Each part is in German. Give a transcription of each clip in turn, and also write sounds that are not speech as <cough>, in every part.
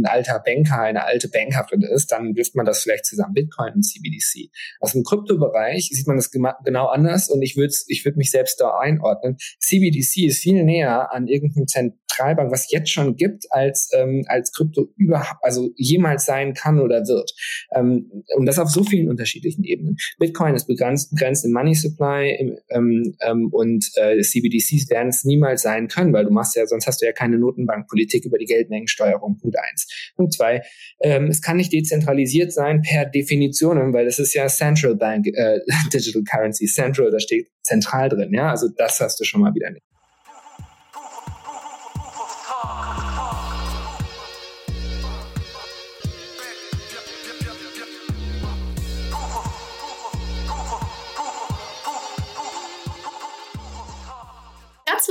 ein alter Banker, eine alte Bankerin ist, dann wirft man das vielleicht zusammen Bitcoin und CBDC. Aus dem Kryptobereich sieht man das genau anders und ich würde ich würd mich selbst da einordnen. CBDC ist viel näher an irgendeinem Zentralbank, was jetzt schon gibt, als, ähm, als Krypto überhaupt, also jemals sein kann oder wird. Ähm, und das auf so vielen unterschiedlichen Ebenen. Bitcoin ist begrenzt, begrenzt im Money Supply im, ähm, ähm, und äh, CBDCs werden es niemals sein können, weil du machst ja, sonst hast du ja keine Notenbankpolitik über die Geldmengensteuerung. Punkt eins. Punkt zwei, ähm, es kann nicht dezentralisiert sein per Definition, weil das ist ja Central Bank äh, <laughs> Digital Currency. Central, da steht zentral drin, ja. Also das hast du schon mal wieder nicht.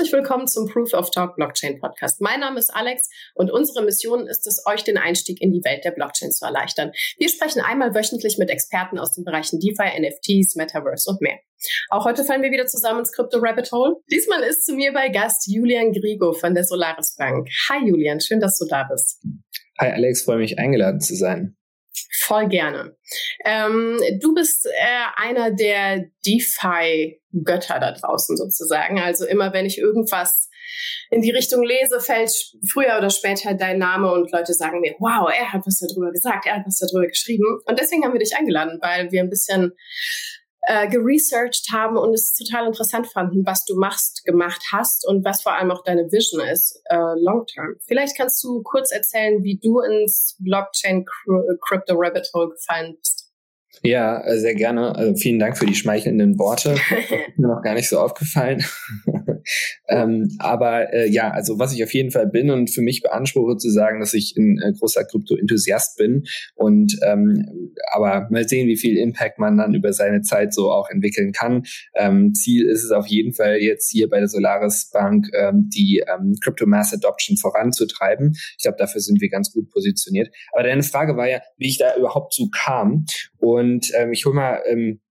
Herzlich willkommen zum Proof of Talk Blockchain Podcast. Mein Name ist Alex und unsere Mission ist es, euch den Einstieg in die Welt der Blockchain zu erleichtern. Wir sprechen einmal wöchentlich mit Experten aus den Bereichen DeFi, NFTs, Metaverse und mehr. Auch heute fallen wir wieder zusammen ins Crypto Rabbit Hole. Diesmal ist zu mir bei Gast Julian Grigo von der Solaris Bank. Hi Julian, schön, dass du da bist. Hi Alex, freue mich eingeladen zu sein. Voll gerne. Ähm, du bist äh, einer der DeFi-Götter da draußen sozusagen. Also immer wenn ich irgendwas in die Richtung lese, fällt früher oder später dein Name und Leute sagen mir, wow, er hat was darüber gesagt, er hat was darüber geschrieben. Und deswegen haben wir dich eingeladen, weil wir ein bisschen äh, geresearched haben und es total interessant fanden, was du machst, gemacht hast und was vor allem auch deine Vision ist, äh, long term. Vielleicht kannst du kurz erzählen, wie du ins Blockchain Crypto Rabbit Hole gefallen bist. Ja, äh, sehr gerne. Also vielen Dank für die schmeichelnden Worte. <laughs> Mir noch gar nicht so aufgefallen. <laughs> ähm, aber äh, ja, also was ich auf jeden Fall bin und für mich beanspruche zu sagen, dass ich ein äh, großer Krypto-Enthusiast bin. Und ähm, aber mal sehen, wie viel Impact man dann über seine Zeit so auch entwickeln kann. Ähm, Ziel ist es auf jeden Fall jetzt hier bei der Solaris Bank ähm, die ähm, Crypto Mass Adoption voranzutreiben. Ich glaube, dafür sind wir ganz gut positioniert. Aber deine Frage war ja, wie ich da überhaupt zu kam. Und ähm, ich hole mal ähm,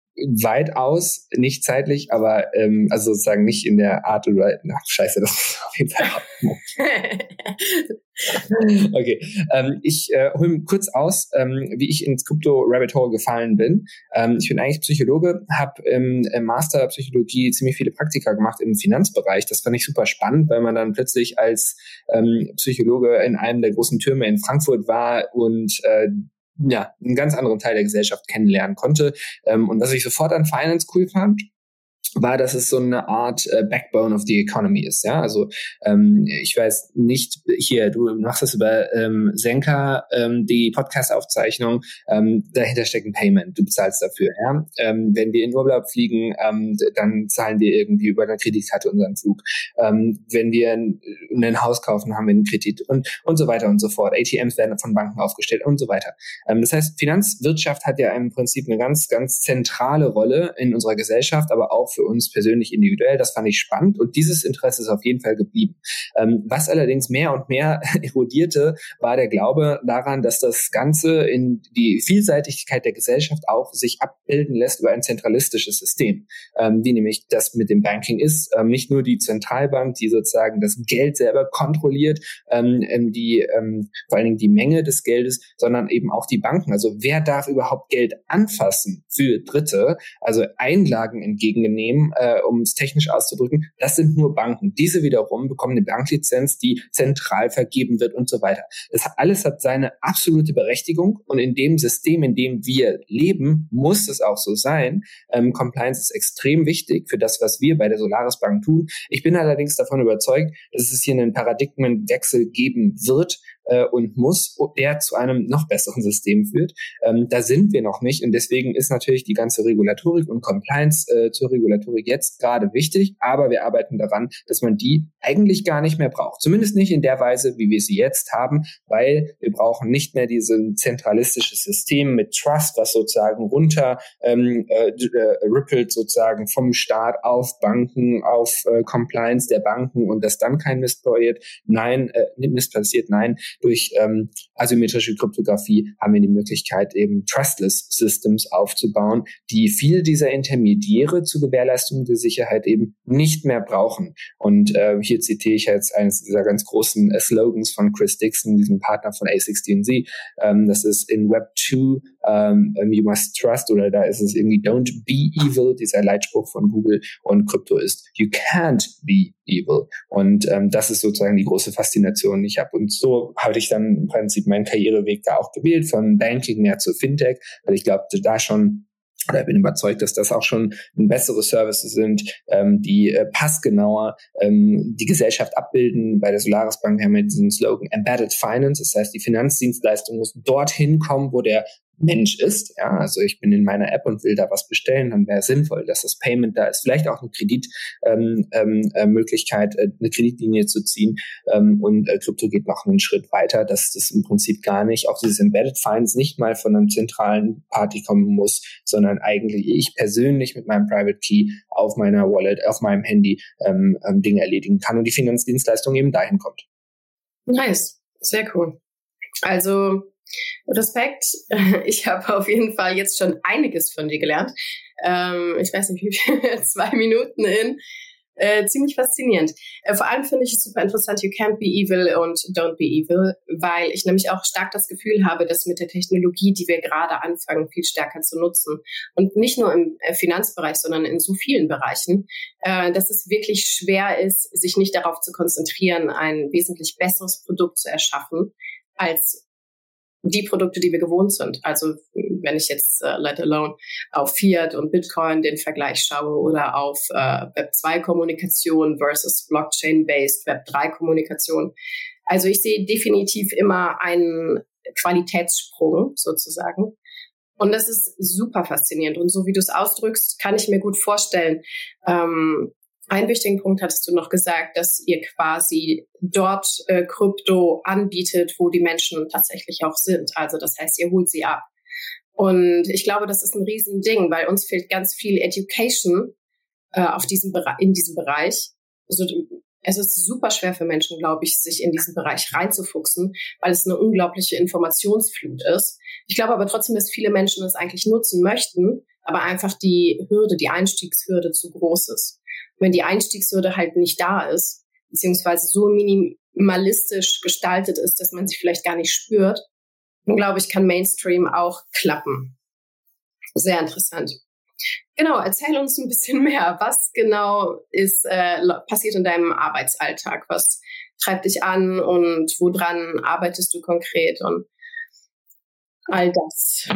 weit aus, nicht zeitlich, aber ähm, also sozusagen nicht in der Art oder ach scheiße, das ist auf jeden Fall <laughs> Okay, ähm, ich äh, hole kurz aus, ähm, wie ich ins Krypto Rabbit Hole gefallen bin. Ähm, ich bin eigentlich Psychologe, habe im, im Master Psychologie ziemlich viele Praktika gemacht im Finanzbereich. Das fand ich super spannend, weil man dann plötzlich als ähm, Psychologe in einem der großen Türme in Frankfurt war und äh, ja, einen ganz anderen Teil der Gesellschaft kennenlernen konnte. Ähm, und was ich sofort an Finance cool fand, war, dass es so eine Art äh, Backbone of the Economy ist. Ja, also ähm, ich weiß nicht hier, du machst das über ähm, Senka, ähm, die Podcast-Aufzeichnung, ähm, dahinter steckt ein Payment, du bezahlst dafür. Ja, ähm, wenn wir in Urlaub fliegen, ähm, dann zahlen wir irgendwie über eine Kreditkarte unseren Flug. Ähm, wenn wir ein, ein Haus kaufen, haben wir einen Kredit und und so weiter und so fort. ATMs werden von Banken aufgestellt und so weiter. Ähm, das heißt, Finanzwirtschaft hat ja im Prinzip eine ganz ganz zentrale Rolle in unserer Gesellschaft, aber auch für uns persönlich individuell. Das fand ich spannend und dieses Interesse ist auf jeden Fall geblieben. Ähm, was allerdings mehr und mehr <laughs> erodierte, war der Glaube daran, dass das Ganze in die Vielseitigkeit der Gesellschaft auch sich abbilden lässt über ein zentralistisches System, ähm, wie nämlich das mit dem Banking ist. Ähm, nicht nur die Zentralbank, die sozusagen das Geld selber kontrolliert, ähm, ähm, die ähm, vor allen Dingen die Menge des Geldes, sondern eben auch die Banken. Also wer darf überhaupt Geld anfassen für Dritte, also Einlagen entgegennehmen? Unternehmen, äh, um es technisch auszudrücken, das sind nur Banken. Diese wiederum bekommen eine Banklizenz, die zentral vergeben wird und so weiter. Das alles hat seine absolute Berechtigung und in dem System, in dem wir leben, muss es auch so sein. Ähm, Compliance ist extrem wichtig für das, was wir bei der Solaris Bank tun. Ich bin allerdings davon überzeugt, dass es hier einen Paradigmenwechsel geben wird, äh, und muss, der zu einem noch besseren System führt. Ähm, da sind wir noch nicht und deswegen ist natürlich die ganze Regulatorik und Compliance äh, zur Regulatorik jetzt gerade wichtig, aber wir arbeiten daran, dass man die eigentlich gar nicht mehr braucht. Zumindest nicht in der Weise, wie wir sie jetzt haben, weil wir brauchen nicht mehr dieses zentralistische System mit Trust, was sozusagen runter ähm, äh, äh, rippelt sozusagen vom Staat auf Banken, auf äh, Compliance der Banken und dass dann kein Mist passiert. Nein, äh, Mist passiert. Nein, durch ähm, asymmetrische Kryptographie haben wir die Möglichkeit, eben Trustless Systems aufzubauen, die viele dieser Intermediäre zur Gewährleistung der Sicherheit eben nicht mehr brauchen. Und äh, hier zitiere ich jetzt eines dieser ganz großen äh, Slogans von Chris Dixon, diesem Partner von A16Z. Ähm, das ist in Web 2, ähm, you must trust, oder da ist es irgendwie don't be evil, dieser Leitspruch von Google. Und Krypto ist you can't be evil. Und ähm, das ist sozusagen die große Faszination, die ich habe. Und so habe ich dann im Prinzip meinen Karriereweg da auch gewählt, von Banking mehr zu Fintech, weil ich glaube, da schon oder bin überzeugt, dass das auch schon bessere Services sind, ähm, die äh, passgenauer ähm, die Gesellschaft abbilden. Bei der Solaris Bank haben wir diesen Slogan Embedded Finance, das heißt, die Finanzdienstleistung muss dorthin kommen, wo der Mensch ist. Ja, also ich bin in meiner App und will da was bestellen, dann wäre es sinnvoll, dass das Payment da ist. Vielleicht auch eine Kreditmöglichkeit, ähm, ähm, äh, eine Kreditlinie zu ziehen. Ähm, und äh, Krypto geht noch einen Schritt weiter, dass das im Prinzip gar nicht, auch dieses Embedded Finance nicht mal von einem zentralen Party kommen muss, sondern eigentlich ich persönlich mit meinem Private Key auf meiner Wallet, auf meinem Handy ähm, ähm, Dinge erledigen kann und die Finanzdienstleistung eben dahin kommt. Nice, sehr cool. Also Respekt. <laughs> Ich habe auf jeden Fall jetzt schon einiges von dir gelernt. Ähm, ich weiß nicht, <laughs> wie viel, zwei Minuten in. Äh, ziemlich faszinierend. Äh, vor allem finde ich es super interessant, you can't be evil und don't be evil, weil ich nämlich auch stark das Gefühl habe, dass mit der Technologie, die wir gerade anfangen, viel stärker zu nutzen und nicht nur im äh, Finanzbereich, sondern in so vielen Bereichen, äh, dass es wirklich schwer ist, sich nicht darauf zu konzentrieren, ein wesentlich besseres Produkt zu erschaffen, als die Produkte, die wir gewohnt sind. Also wenn ich jetzt uh, let alone auf Fiat und Bitcoin den Vergleich schaue oder auf uh, Web 2 Kommunikation versus Blockchain-based Web 3 Kommunikation. Also ich sehe definitiv immer einen Qualitätssprung sozusagen. Und das ist super faszinierend. Und so wie du es ausdrückst, kann ich mir gut vorstellen, ähm, einen wichtigen Punkt hattest du noch gesagt, dass ihr quasi dort äh, Krypto anbietet, wo die Menschen tatsächlich auch sind. Also das heißt, ihr holt sie ab. Und ich glaube, das ist ein Riesending, weil uns fehlt ganz viel Education äh, auf diesem in diesem Bereich. Also, es ist super schwer für Menschen, glaube ich, sich in diesen Bereich reinzufuchsen, weil es eine unglaubliche Informationsflut ist. Ich glaube aber trotzdem, dass viele Menschen es eigentlich nutzen möchten, aber einfach die Hürde, die Einstiegshürde zu groß ist wenn die Einstiegshürde halt nicht da ist, beziehungsweise so minimalistisch gestaltet ist, dass man sie vielleicht gar nicht spürt, dann glaube ich, kann Mainstream auch klappen. Sehr interessant. Genau, erzähl uns ein bisschen <laughs> mehr. Was genau ist äh, passiert in deinem Arbeitsalltag? Was treibt dich an und woran arbeitest du konkret und all das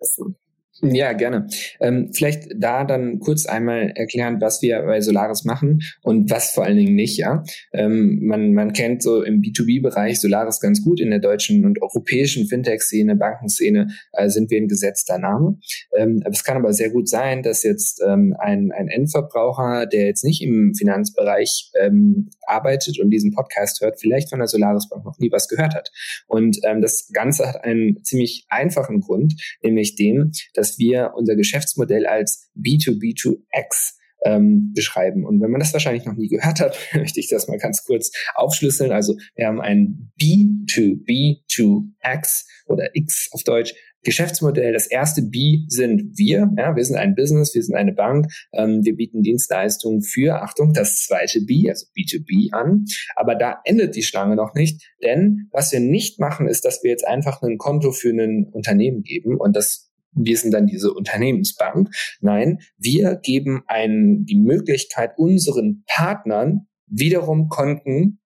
Wissen? Ja, gerne. Ähm, vielleicht da dann kurz einmal erklären, was wir bei Solaris machen und was vor allen Dingen nicht, ja. Ähm, man, man kennt so im B2B-Bereich Solaris ganz gut. In der deutschen und europäischen Fintech-Szene, Bankenszene äh, sind wir ein gesetzter Name. Ähm, es kann aber sehr gut sein, dass jetzt ähm, ein, ein Endverbraucher, der jetzt nicht im Finanzbereich ähm, arbeitet und diesen Podcast hört, vielleicht von der Solaris Bank noch nie was gehört hat. Und ähm, das Ganze hat einen ziemlich einfachen Grund, nämlich den, dass dass wir unser Geschäftsmodell als B2B2X ähm, beschreiben. Und wenn man das wahrscheinlich noch nie gehört hat, <laughs> möchte ich das mal ganz kurz aufschlüsseln. Also wir haben ein B2B2X oder X auf Deutsch Geschäftsmodell. Das erste B sind wir. Ja, wir sind ein Business, wir sind eine Bank. Ähm, wir bieten Dienstleistungen für, Achtung, das zweite B, also B2B an. Aber da endet die Schlange noch nicht, denn was wir nicht machen, ist, dass wir jetzt einfach ein Konto für ein Unternehmen geben und das wir sind dann diese Unternehmensbank. Nein, wir geben einen, die Möglichkeit unseren Partnern wiederum Konten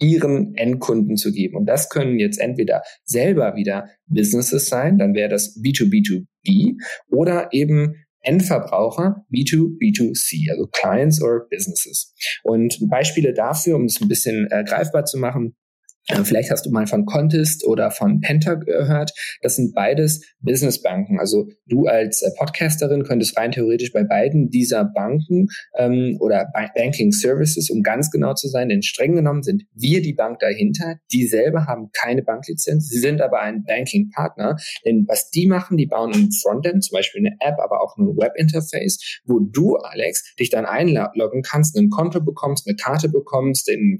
ihren Endkunden zu geben. Und das können jetzt entweder selber wieder Businesses sein, dann wäre das B2B2B oder eben Endverbraucher B2B2C, also Clients or Businesses. Und Beispiele dafür, um es ein bisschen äh, greifbar zu machen, vielleicht hast du mal von Contest oder von Penta gehört. Das sind beides Businessbanken. Also du als äh, Podcasterin könntest rein theoretisch bei beiden dieser Banken ähm, oder Banking Services, um ganz genau zu sein, denn streng genommen sind wir die Bank dahinter. Die selber haben keine Banklizenz. Sie sind aber ein Banking-Partner. Denn was die machen, die bauen ein Frontend, zum Beispiel eine App, aber auch ein Webinterface, wo du, Alex, dich dann einloggen kannst, ein Konto bekommst, eine Karte bekommst, den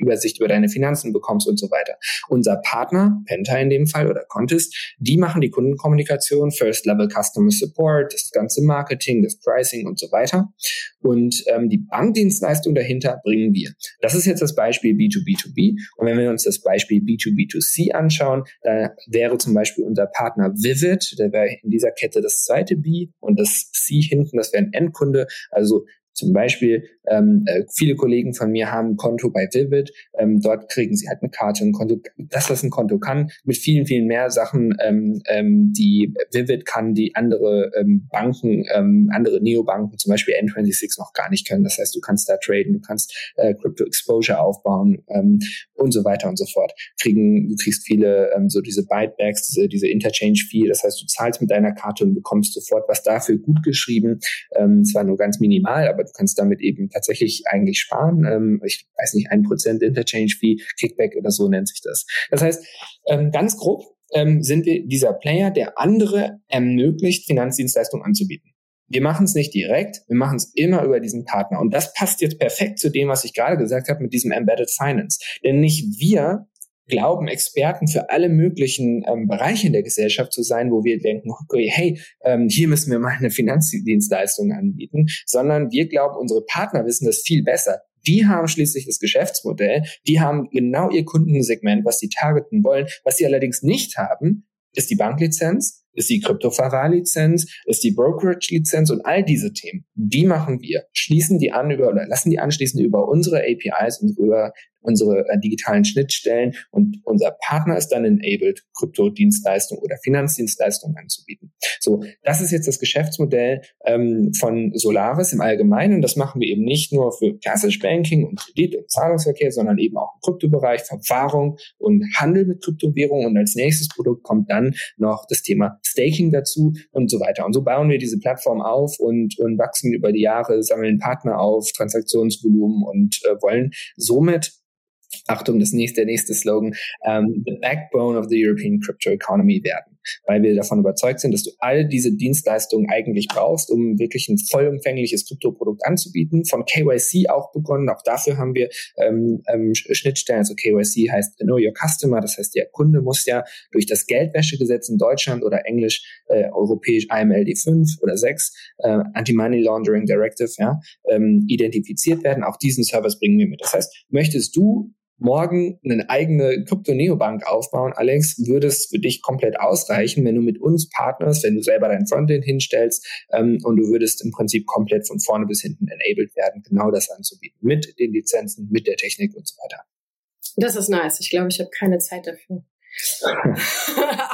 Übersicht über deine Finanzen bekommst und so weiter. Unser Partner, Penta in dem Fall oder Contest, die machen die Kundenkommunikation, First Level Customer Support, das ganze Marketing, das Pricing und so weiter. Und ähm, die Bankdienstleistung dahinter bringen wir. Das ist jetzt das Beispiel B2B2B. Und wenn wir uns das Beispiel B2B2C anschauen, da wäre zum Beispiel unser Partner Vivid, der wäre in dieser Kette das zweite B und das C hinten, das wäre ein Endkunde. Also zum Beispiel, ähm, äh, viele Kollegen von mir haben ein Konto bei Vivid. Ähm, dort kriegen sie halt eine Karte, ein Konto. Das, was ein Konto kann, mit vielen, vielen mehr Sachen, ähm, ähm, die Vivid kann, die andere ähm, Banken, ähm, andere Neobanken, zum Beispiel N26 noch gar nicht können. Das heißt, du kannst da traden, du kannst äh, Crypto Exposure aufbauen ähm, und so weiter und so fort. Kriegen, du kriegst viele ähm, so diese Bytebacks, diese, diese Interchange Fee. Das heißt, du zahlst mit deiner Karte und bekommst sofort was dafür gut geschrieben. Ähm, zwar nur ganz minimal, aber du kannst damit eben tatsächlich eigentlich sparen. Ähm, ich weiß nicht, ein Prozent Interchange Fee, Kickback oder so nennt sich das. Das heißt, ähm, ganz grob ähm, sind wir dieser Player, der andere ermöglicht, Finanzdienstleistungen anzubieten. Wir machen es nicht direkt, wir machen es immer über diesen Partner. Und das passt jetzt perfekt zu dem, was ich gerade gesagt habe mit diesem Embedded Finance. Denn nicht wir glauben, Experten für alle möglichen ähm, Bereiche der Gesellschaft zu sein, wo wir denken, okay, hey, ähm, hier müssen wir mal eine Finanzdienstleistung anbieten, sondern wir glauben, unsere Partner wissen das viel besser. Die haben schließlich das Geschäftsmodell, die haben genau ihr Kundensegment, was sie targeten wollen. Was sie allerdings nicht haben, ist die Banklizenz, ist die Kryptoverwahrlizenz, ist die Brokerage-Lizenz und all diese Themen. Die machen wir, schließen die an über oder lassen die anschließen über unsere APIs und über unsere äh, digitalen Schnittstellen und unser Partner ist dann enabled, Kryptodienstleistungen oder Finanzdienstleistungen anzubieten. So, das ist jetzt das Geschäftsmodell ähm, von Solaris im Allgemeinen und das machen wir eben nicht nur für klassisch Banking und Kredit und Zahlungsverkehr, sondern eben auch im Kryptobereich, Verwahrung und Handel mit Kryptowährungen und als nächstes Produkt kommt dann noch das Thema Staking dazu und so weiter. Und so bauen wir diese Plattform auf und, und wachsen über die Jahre, sammeln Partner auf, Transaktionsvolumen und äh, wollen somit Achtung, das nächste, der nächste Slogan, um, the backbone of the European crypto economy werden, weil wir davon überzeugt sind, dass du all diese Dienstleistungen eigentlich brauchst, um wirklich ein vollumfängliches Kryptoprodukt anzubieten. Von KYC auch begonnen, auch dafür haben wir ähm, ähm, Schnittstellen. Also KYC heißt Know Your Customer, das heißt, der Kunde muss ja durch das Geldwäschegesetz in Deutschland oder Englisch äh, europäisch IMLD 5 oder 6, äh, Anti-Money Laundering Directive, ja, ähm, identifiziert werden. Auch diesen Service bringen wir mit. Das heißt, möchtest du morgen eine eigene Krypto-Neobank aufbauen, Alex, würde es für dich komplett ausreichen, wenn du mit uns partnerst, wenn du selber dein Frontend hinstellst ähm, und du würdest im Prinzip komplett von vorne bis hinten enabled werden, genau das anzubieten, mit den Lizenzen, mit der Technik und so weiter. Das ist nice. Ich glaube, ich habe keine Zeit dafür. <laughs>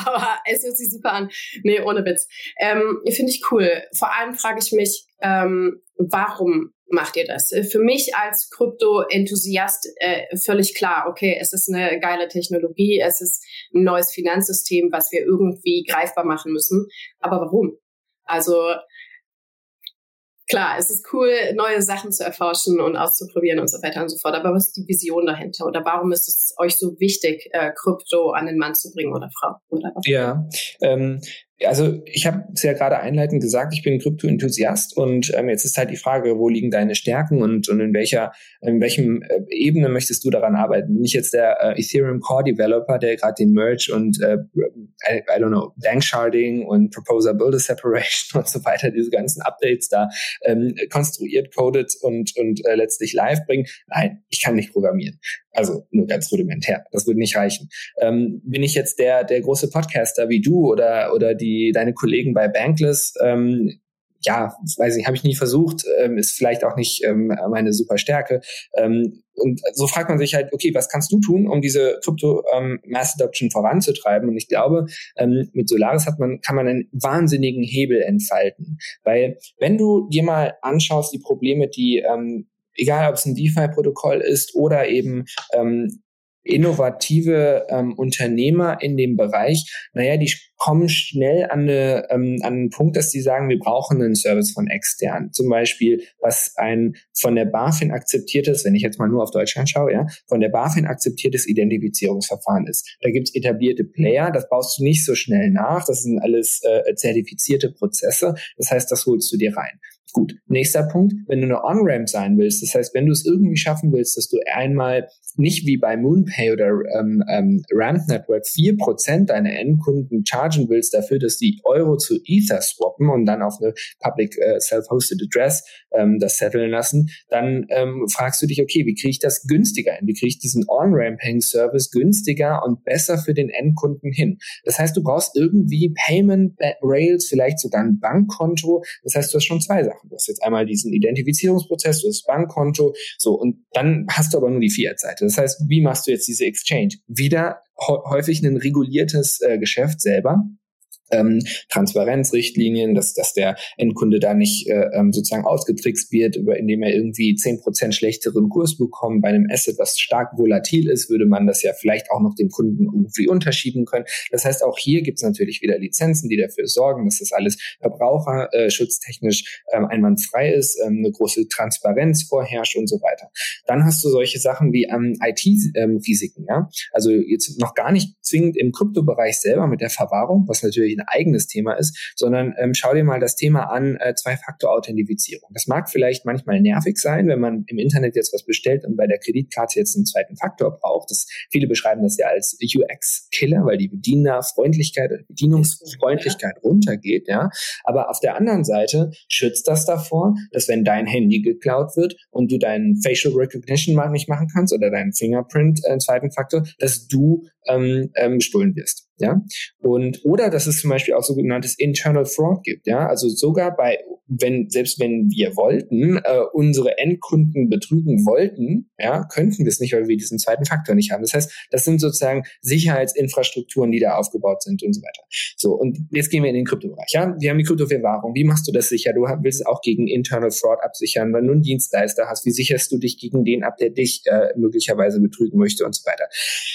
Aber es hört sich super an. Nee, ohne Witz. Ähm, Finde ich cool. Vor allem frage ich mich, ähm, warum macht ihr das? Für mich als Krypto-Enthusiast äh, völlig klar, okay, es ist eine geile Technologie, es ist ein neues Finanzsystem, was wir irgendwie greifbar machen müssen. Aber warum? Also klar, es ist cool, neue Sachen zu erforschen und auszuprobieren und so weiter und so fort. Aber was ist die Vision dahinter? Oder warum ist es euch so wichtig, äh, Krypto an den Mann zu bringen oder Frau? Oder was? Ja, ähm, also ich habe es ja gerade einleitend gesagt, ich bin Krypto-Enthusiast und ähm, jetzt ist halt die Frage, wo liegen deine Stärken und, und in welcher, in welchem äh, Ebene möchtest du daran arbeiten? Bin ich jetzt der äh, Ethereum Core Developer, der gerade den Merge und äh, I, I don't know, Bank Sharding und Proposer Builder Separation <laughs> und so weiter, diese ganzen Updates da ähm, konstruiert, codet und, und äh, letztlich live bringen? Nein, ich kann nicht programmieren. Also nur ganz rudimentär. Das würde nicht reichen. Ähm, bin ich jetzt der, der große Podcaster wie du oder, oder die, deine Kollegen bei Bankless? Ähm, ja, weiß ich, habe ich nie versucht, ähm, ist vielleicht auch nicht ähm, meine super Stärke. Ähm, und so fragt man sich halt, okay, was kannst du tun, um diese Krypto ähm, Mass Adoption voranzutreiben? Und ich glaube, ähm, mit Solaris hat man, kann man einen wahnsinnigen Hebel entfalten. Weil wenn du dir mal anschaust, die Probleme, die ähm, egal ob es ein DeFi-Protokoll ist oder eben ähm, innovative ähm, Unternehmer in dem Bereich, naja, die kommen schnell an, eine, ähm, an einen Punkt, dass sie sagen, wir brauchen einen Service von extern. Zum Beispiel, was ein von der BaFin akzeptiertes, wenn ich jetzt mal nur auf Deutschland schaue, ja, von der BaFin akzeptiertes Identifizierungsverfahren ist. Da gibt's etablierte Player, das baust du nicht so schnell nach, das sind alles äh, zertifizierte Prozesse, das heißt, das holst du dir rein. Gut, nächster Punkt, wenn du eine On-Ramp sein willst, das heißt, wenn du es irgendwie schaffen willst, dass du einmal nicht wie bei MoonPay oder ähm, ähm, Ramp Network vier Prozent deiner Endkunden chargen willst dafür, dass die Euro zu Ether swappen und dann auf eine Public äh, Self-Hosted Address ähm, das setteln lassen, dann ähm, fragst du dich, okay, wie kriege ich das günstiger hin? Wie kriege ich diesen On-Ramping-Service günstiger und besser für den Endkunden hin? Das heißt, du brauchst irgendwie Payment Rails, vielleicht sogar ein Bankkonto. Das heißt, du hast schon zwei Sachen. Du hast jetzt einmal diesen Identifizierungsprozess, du hast das Bankkonto, so und dann hast du aber nur die Fiat-Seite. Das heißt, wie machst du jetzt diese Exchange? Wieder häufig ein reguliertes äh, Geschäft selber ähm, Transparenzrichtlinien, dass, dass der Endkunde da nicht äh, ähm, sozusagen ausgetrickst wird, über, indem er irgendwie zehn Prozent schlechteren Kurs bekommt. Bei einem Asset, was stark volatil ist, würde man das ja vielleicht auch noch dem Kunden irgendwie unterschieben können. Das heißt, auch hier gibt es natürlich wieder Lizenzen, die dafür sorgen, dass das alles verbraucherschutztechnisch äh, ähm, einwandfrei ist, ähm, eine große Transparenz vorherrscht und so weiter. Dann hast du solche Sachen wie ähm, IT-Risiken. Ähm, ja? Also jetzt noch gar nicht zwingend im Kryptobereich selber mit der Verwahrung, was natürlich ein eigenes Thema ist, sondern ähm, schau dir mal das Thema an, äh, Zwei-Faktor-Authentifizierung. Das mag vielleicht manchmal nervig sein, wenn man im Internet jetzt was bestellt und bei der Kreditkarte jetzt einen zweiten Faktor braucht. Das, viele beschreiben das ja als UX-Killer, weil die Bedienerfreundlichkeit, Bedienungsfreundlichkeit runtergeht, ja. Aber auf der anderen Seite schützt das davor, dass wenn dein Handy geklaut wird und du deinen Facial Recognition nicht machen kannst oder deinen Fingerprint, äh, zweiten Faktor, dass du ähm, ähm, gestohlen wirst. Ja, und oder dass es zum Beispiel auch sogenanntes Internal Fraud gibt. Ja, also sogar bei, wenn selbst wenn wir wollten, äh, unsere Endkunden betrügen wollten, ja, könnten wir es nicht, weil wir diesen zweiten Faktor nicht haben. Das heißt, das sind sozusagen Sicherheitsinfrastrukturen, die da aufgebaut sind und so weiter. So und jetzt gehen wir in den Kryptobereich. Ja, wir haben die Kryptowährung. Wie machst du das sicher? Du willst auch gegen Internal Fraud absichern, wenn du einen Dienstleister hast. Wie sicherst du dich gegen den ab, der dich äh, möglicherweise betrügen möchte und so weiter?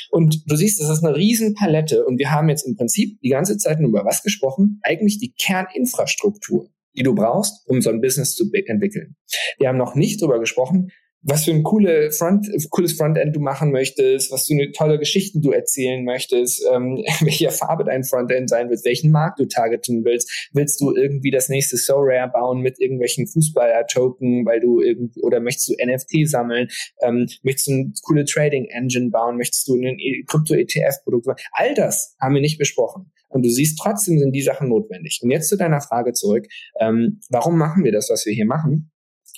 Und du siehst, das ist eine riesen Palette und wir haben jetzt im Prinzip die ganze Zeit nur über was gesprochen? Eigentlich die Kerninfrastruktur, die du brauchst, um so ein Business zu entwickeln. Wir haben noch nicht darüber gesprochen, was für ein coole Front, cooles Frontend du machen möchtest, was für eine tolle Geschichten du erzählen möchtest, ähm, <laughs> welcher Farbe dein Frontend sein wird, welchen Markt du targeten willst. Willst du irgendwie das nächste SoRare bauen mit irgendwelchen Fußballer-Token, weil du irgendwie, oder möchtest du NFT sammeln, ähm, möchtest du eine coole Trading-Engine bauen, möchtest du ein e, Krypto-ETF-Produkt bauen. All das haben wir nicht besprochen. Und du siehst, trotzdem sind die Sachen notwendig. Und jetzt zu deiner Frage zurück. Ähm, warum machen wir das, was wir hier machen?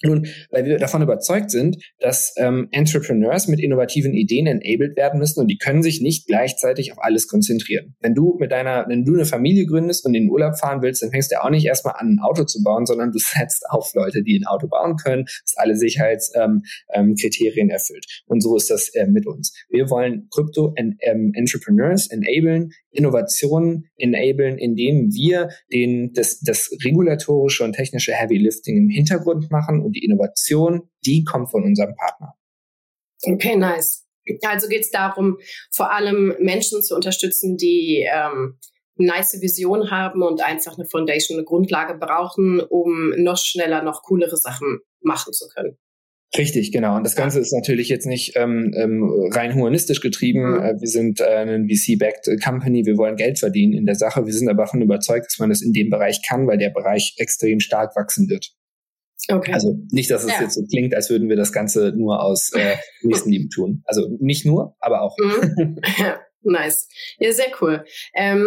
Nun, weil wir davon überzeugt sind, dass ähm, Entrepreneurs mit innovativen Ideen enabled werden müssen und die können sich nicht gleichzeitig auf alles konzentrieren. Wenn du mit deiner, wenn du eine Familie gründest und in den Urlaub fahren willst, dann fängst du auch nicht erstmal an, ein Auto zu bauen, sondern du <laughs> setzt auf Leute, die ein Auto bauen können, das alle Sicherheitskriterien ähm, ähm, erfüllt. Und so ist das äh, mit uns. Wir wollen Krypto-Entrepreneurs ähm, enablen, Innovationen enablen, indem wir den, das, das regulatorische und technische Heavy Lifting im Hintergrund machen und die Innovation, die kommt von unserem Partner. Okay, nice. Also geht es darum, vor allem Menschen zu unterstützen, die ähm, nice Vision haben und einfach eine Foundation, eine Grundlage brauchen, um noch schneller, noch coolere Sachen machen zu können. Richtig, genau. Und das Ganze ist natürlich jetzt nicht ähm, ähm, rein humanistisch getrieben. Mhm. Äh, wir sind äh, eine VC-backed Company, wir wollen Geld verdienen in der Sache. Wir sind aber davon überzeugt, dass man das in dem Bereich kann, weil der Bereich extrem stark wachsen wird. Okay. Also nicht, dass es ja. jetzt so klingt, als würden wir das Ganze nur aus äh, <laughs> Nächstenliebe tun. Also nicht nur, aber auch. Mhm. Ja, <laughs> <laughs> nice. Ja, sehr cool. Ähm,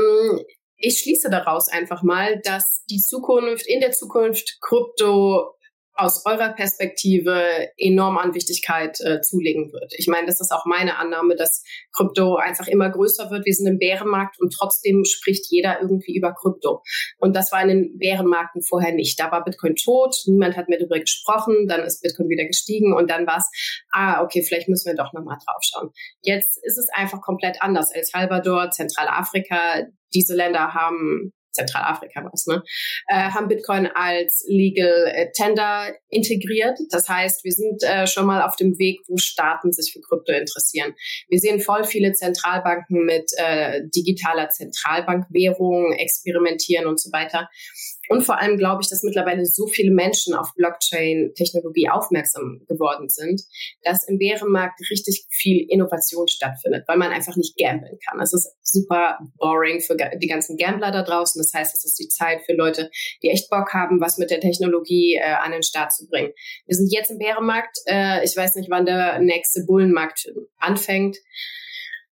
ich schließe daraus einfach mal, dass die Zukunft, in der Zukunft Krypto aus eurer Perspektive enorm an Wichtigkeit äh, zulegen wird. Ich meine, das ist auch meine Annahme, dass Krypto einfach immer größer wird. Wir sind im Bärenmarkt und trotzdem spricht jeder irgendwie über Krypto. Und das war in den Bärenmärkten vorher nicht. Da war Bitcoin tot, niemand hat mehr darüber gesprochen, dann ist Bitcoin wieder gestiegen und dann war es, ah, okay, vielleicht müssen wir doch nochmal drauf schauen. Jetzt ist es einfach komplett anders. El Salvador, Zentralafrika, diese Länder haben Zentralafrika was, ne, äh, haben Bitcoin als Legal äh, Tender integriert. Das heißt, wir sind äh, schon mal auf dem Weg, wo Staaten sich für Krypto interessieren. Wir sehen voll viele Zentralbanken mit äh, digitaler Zentralbankwährung experimentieren und so weiter. Und vor allem glaube ich, dass mittlerweile so viele Menschen auf Blockchain-Technologie aufmerksam geworden sind, dass im Bärenmarkt richtig viel Innovation stattfindet, weil man einfach nicht gamblen kann. Es ist super boring für die ganzen Gambler da draußen. Das heißt, es ist die Zeit für Leute, die echt Bock haben, was mit der Technologie äh, an den Start zu bringen. Wir sind jetzt im Bärenmarkt. Äh, ich weiß nicht, wann der nächste Bullenmarkt anfängt.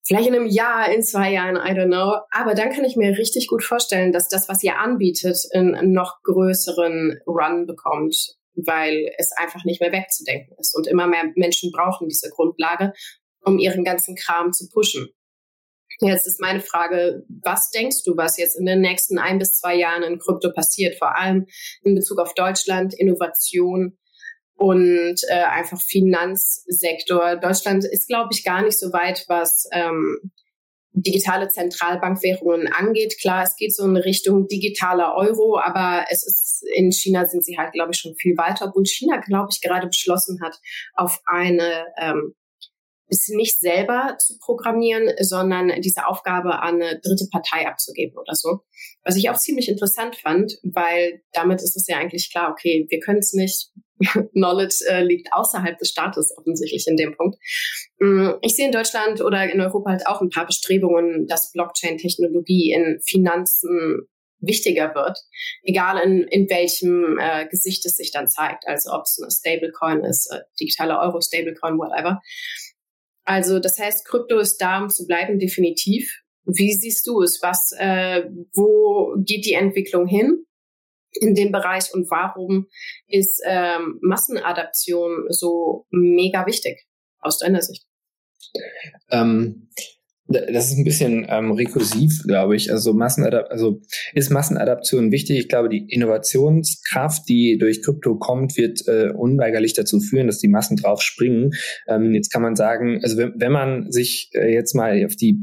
Vielleicht in einem Jahr, in zwei Jahren, I don't know. Aber dann kann ich mir richtig gut vorstellen, dass das, was ihr anbietet, einen noch größeren Run bekommt, weil es einfach nicht mehr wegzudenken ist. Und immer mehr Menschen brauchen diese Grundlage, um ihren ganzen Kram zu pushen. Jetzt ist meine Frage, was denkst du, was jetzt in den nächsten ein bis zwei Jahren in Krypto passiert, vor allem in Bezug auf Deutschland, Innovation? Und äh, einfach Finanzsektor. Deutschland ist, glaube ich, gar nicht so weit, was ähm, digitale Zentralbankwährungen angeht. Klar, es geht so in Richtung digitaler Euro, aber es ist in China sind sie halt, glaube ich, schon viel weiter, obwohl China, glaube ich, gerade beschlossen hat, auf eine ähm, ist nicht selber zu programmieren, sondern diese Aufgabe an eine dritte Partei abzugeben oder so. Was ich auch ziemlich interessant fand, weil damit ist es ja eigentlich klar, okay, wir können es nicht, <laughs> Knowledge äh, liegt außerhalb des Staates offensichtlich in dem Punkt. Mm, ich sehe in Deutschland oder in Europa halt auch ein paar Bestrebungen, dass Blockchain-Technologie in Finanzen wichtiger wird, egal in, in welchem äh, Gesicht es sich dann zeigt, also ob es eine Stablecoin ist, äh, digitale Euro-Stablecoin, whatever. Also das heißt, Krypto ist da, um zu bleiben, definitiv. Wie siehst du es? Was, äh, wo geht die Entwicklung hin? in dem Bereich und warum ist ähm, Massenadaption so mega wichtig aus deiner Sicht? Ähm, das ist ein bisschen ähm, rekursiv, glaube ich. Also Massenadap also ist Massenadaption wichtig. Ich glaube, die Innovationskraft, die durch Krypto kommt, wird äh, unweigerlich dazu führen, dass die Massen drauf springen. Ähm, jetzt kann man sagen, also wenn, wenn man sich äh, jetzt mal auf die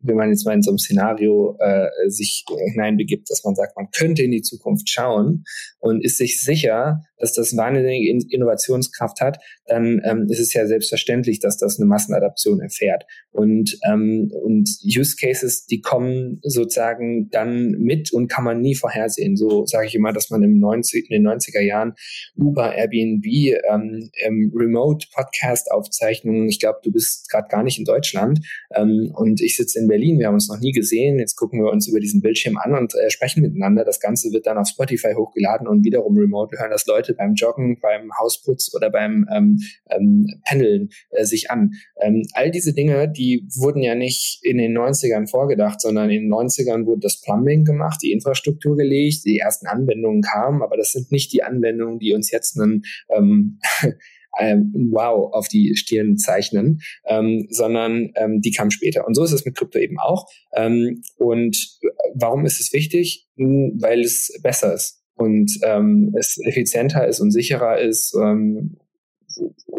wenn man jetzt mal in so einem Szenario äh, sich hineinbegibt, dass man sagt, man könnte in die Zukunft schauen und ist sich sicher, dass das wahnsinnige Innovationskraft hat, dann ähm, ist es ja selbstverständlich, dass das eine Massenadaption erfährt. Und, ähm, und Use Cases, die kommen sozusagen dann mit und kann man nie vorhersehen. So sage ich immer, dass man im 90, in den 90er Jahren Uber, Airbnb, ähm, ähm, Remote-Podcast-Aufzeichnungen, ich glaube, du bist gerade gar nicht in Deutschland ähm, und ich sitze in Berlin, wir haben uns noch nie gesehen, jetzt gucken wir uns über diesen Bildschirm an und äh, sprechen miteinander. Das Ganze wird dann auf Spotify hochgeladen und wiederum remote. Hören das Leute beim Joggen, beim Hausputz oder beim ähm, ähm, Pendeln äh, sich an. Ähm, all diese Dinge, die wurden ja nicht in den 90ern vorgedacht, sondern in den 90ern wurde das Plumbing gemacht, die Infrastruktur gelegt, die ersten Anwendungen kamen, aber das sind nicht die Anwendungen, die uns jetzt einen ähm, <laughs> ähm, Wow auf die Stirn zeichnen, ähm, sondern ähm, die kam später. Und so ist es mit Krypto eben auch. Ähm, und warum ist es wichtig? Hm, weil es besser ist und ähm, es effizienter ist und sicherer ist ähm,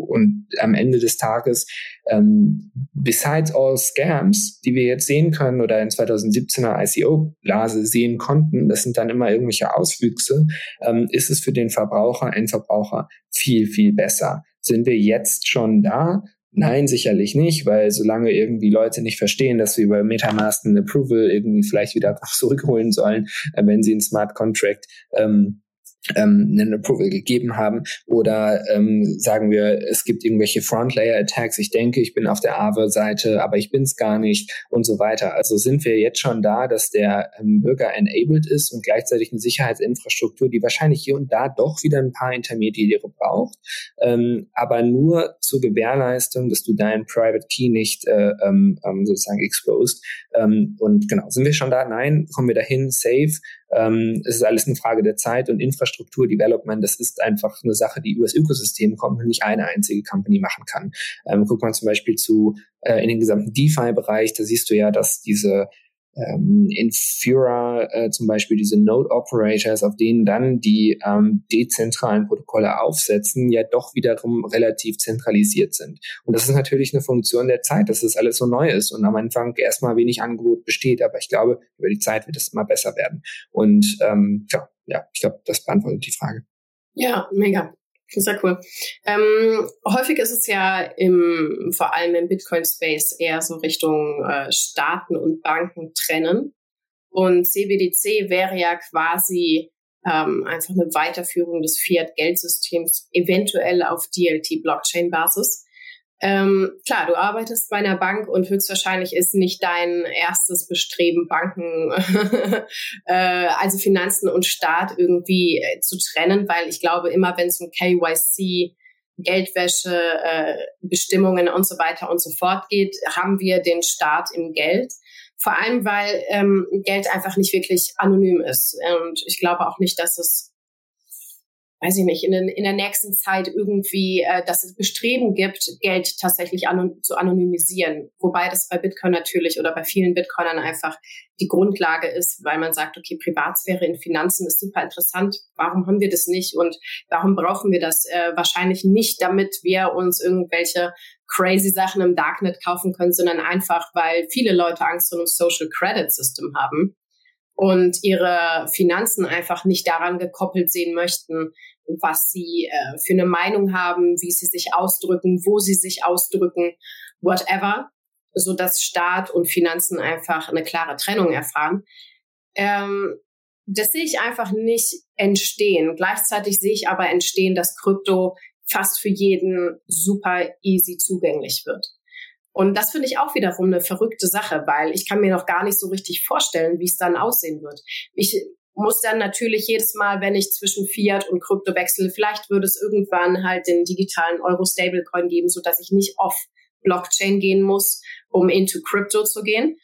und am Ende des Tages, ähm, besides all Scams, die wir jetzt sehen können oder in 2017er ICO-Blase sehen konnten, das sind dann immer irgendwelche Auswüchse, ähm, ist es für den Verbraucher, Endverbraucher viel, viel besser. Sind wir jetzt schon da? Nein, sicherlich nicht, weil solange irgendwie Leute nicht verstehen, dass wir über Metamask ein Approval irgendwie vielleicht wieder <laughs> zurückholen sollen, äh, wenn sie ein Smart Contract ähm, ähm, einen Approval gegeben haben oder ähm, sagen wir, es gibt irgendwelche Front-Layer-Attacks, ich denke, ich bin auf der Aave-Seite, aber ich bin es gar nicht und so weiter. Also sind wir jetzt schon da, dass der ähm, Bürger enabled ist und gleichzeitig eine Sicherheitsinfrastruktur, die wahrscheinlich hier und da doch wieder ein paar Intermediäre braucht, ähm, aber nur zur Gewährleistung, dass du deinen Private Key nicht äh, ähm, ähm sozusagen exposed. Ähm, und genau, sind wir schon da? Nein, kommen wir dahin, safe. Ähm, es ist alles eine Frage der Zeit und Infrastruktur, Development, das ist einfach eine Sache, die übers Ökosystem kommt und nicht eine einzige Company machen kann. Ähm, guckt man zum Beispiel zu äh, in den gesamten DeFi-Bereich, da siehst du ja, dass diese ähm, in Fura äh, zum Beispiel diese Node Operators, auf denen dann die ähm, dezentralen Protokolle aufsetzen, ja doch wiederum relativ zentralisiert sind. Und das ist natürlich eine Funktion der Zeit, dass das alles so neu ist und am Anfang erstmal wenig Angebot besteht. Aber ich glaube, über die Zeit wird es immer besser werden. Und ähm, ja, ja, ich glaube, das beantwortet die Frage. Ja, mega. Sehr cool. Ähm, häufig ist es ja im, vor allem im Bitcoin-Space eher so Richtung äh, Staaten und Banken trennen. Und CBDC wäre ja quasi ähm, einfach eine Weiterführung des Fiat-Geldsystems, eventuell auf DLT-Blockchain-Basis. Ähm, klar, du arbeitest bei einer Bank und höchstwahrscheinlich ist nicht dein erstes Bestreben, Banken, <laughs> äh, also Finanzen und Staat irgendwie äh, zu trennen, weil ich glaube, immer wenn es um KYC, Geldwäsche, äh, Bestimmungen und so weiter und so fort geht, haben wir den Staat im Geld. Vor allem, weil ähm, Geld einfach nicht wirklich anonym ist. Und ich glaube auch nicht, dass es weiß ich nicht, in, den, in der nächsten Zeit irgendwie, äh, dass es Bestreben gibt, Geld tatsächlich anon zu anonymisieren. Wobei das bei Bitcoin natürlich oder bei vielen Bitcoinern einfach die Grundlage ist, weil man sagt, okay, Privatsphäre in Finanzen ist super interessant. Warum haben wir das nicht und warum brauchen wir das? Äh, wahrscheinlich nicht, damit wir uns irgendwelche crazy Sachen im Darknet kaufen können, sondern einfach, weil viele Leute Angst vor einem Social Credit System haben und ihre Finanzen einfach nicht daran gekoppelt sehen möchten, was sie äh, für eine Meinung haben, wie sie sich ausdrücken, wo sie sich ausdrücken, whatever, so dass Staat und Finanzen einfach eine klare Trennung erfahren. Ähm, das sehe ich einfach nicht entstehen. Gleichzeitig sehe ich aber entstehen, dass Krypto fast für jeden super easy zugänglich wird. Und das finde ich auch wiederum eine verrückte Sache, weil ich kann mir noch gar nicht so richtig vorstellen, wie es dann aussehen wird. Ich muss dann natürlich jedes Mal, wenn ich zwischen Fiat und Krypto wechsle, vielleicht würde es irgendwann halt den digitalen Euro-Stablecoin geben, so dass ich nicht auf Blockchain gehen muss, um into Crypto zu gehen,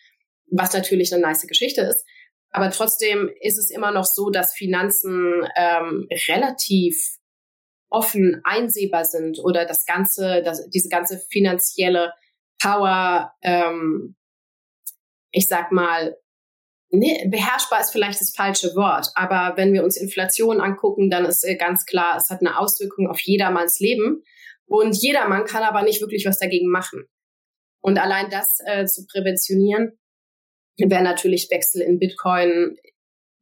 was natürlich eine nice Geschichte ist. Aber trotzdem ist es immer noch so, dass Finanzen ähm, relativ offen einsehbar sind oder das ganze, das, diese ganze finanzielle Power, ähm, ich sag mal, nee, beherrschbar ist vielleicht das falsche Wort, aber wenn wir uns Inflation angucken, dann ist äh, ganz klar, es hat eine Auswirkung auf jedermanns Leben und jedermann kann aber nicht wirklich was dagegen machen. Und allein das äh, zu präventionieren, wäre natürlich Wechsel in Bitcoin.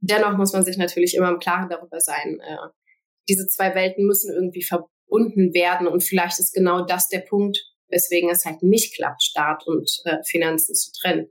Dennoch muss man sich natürlich immer im Klaren darüber sein, äh, diese zwei Welten müssen irgendwie verbunden werden und vielleicht ist genau das der Punkt, weswegen es halt nicht klappt, Staat und äh, Finanzen zu trennen.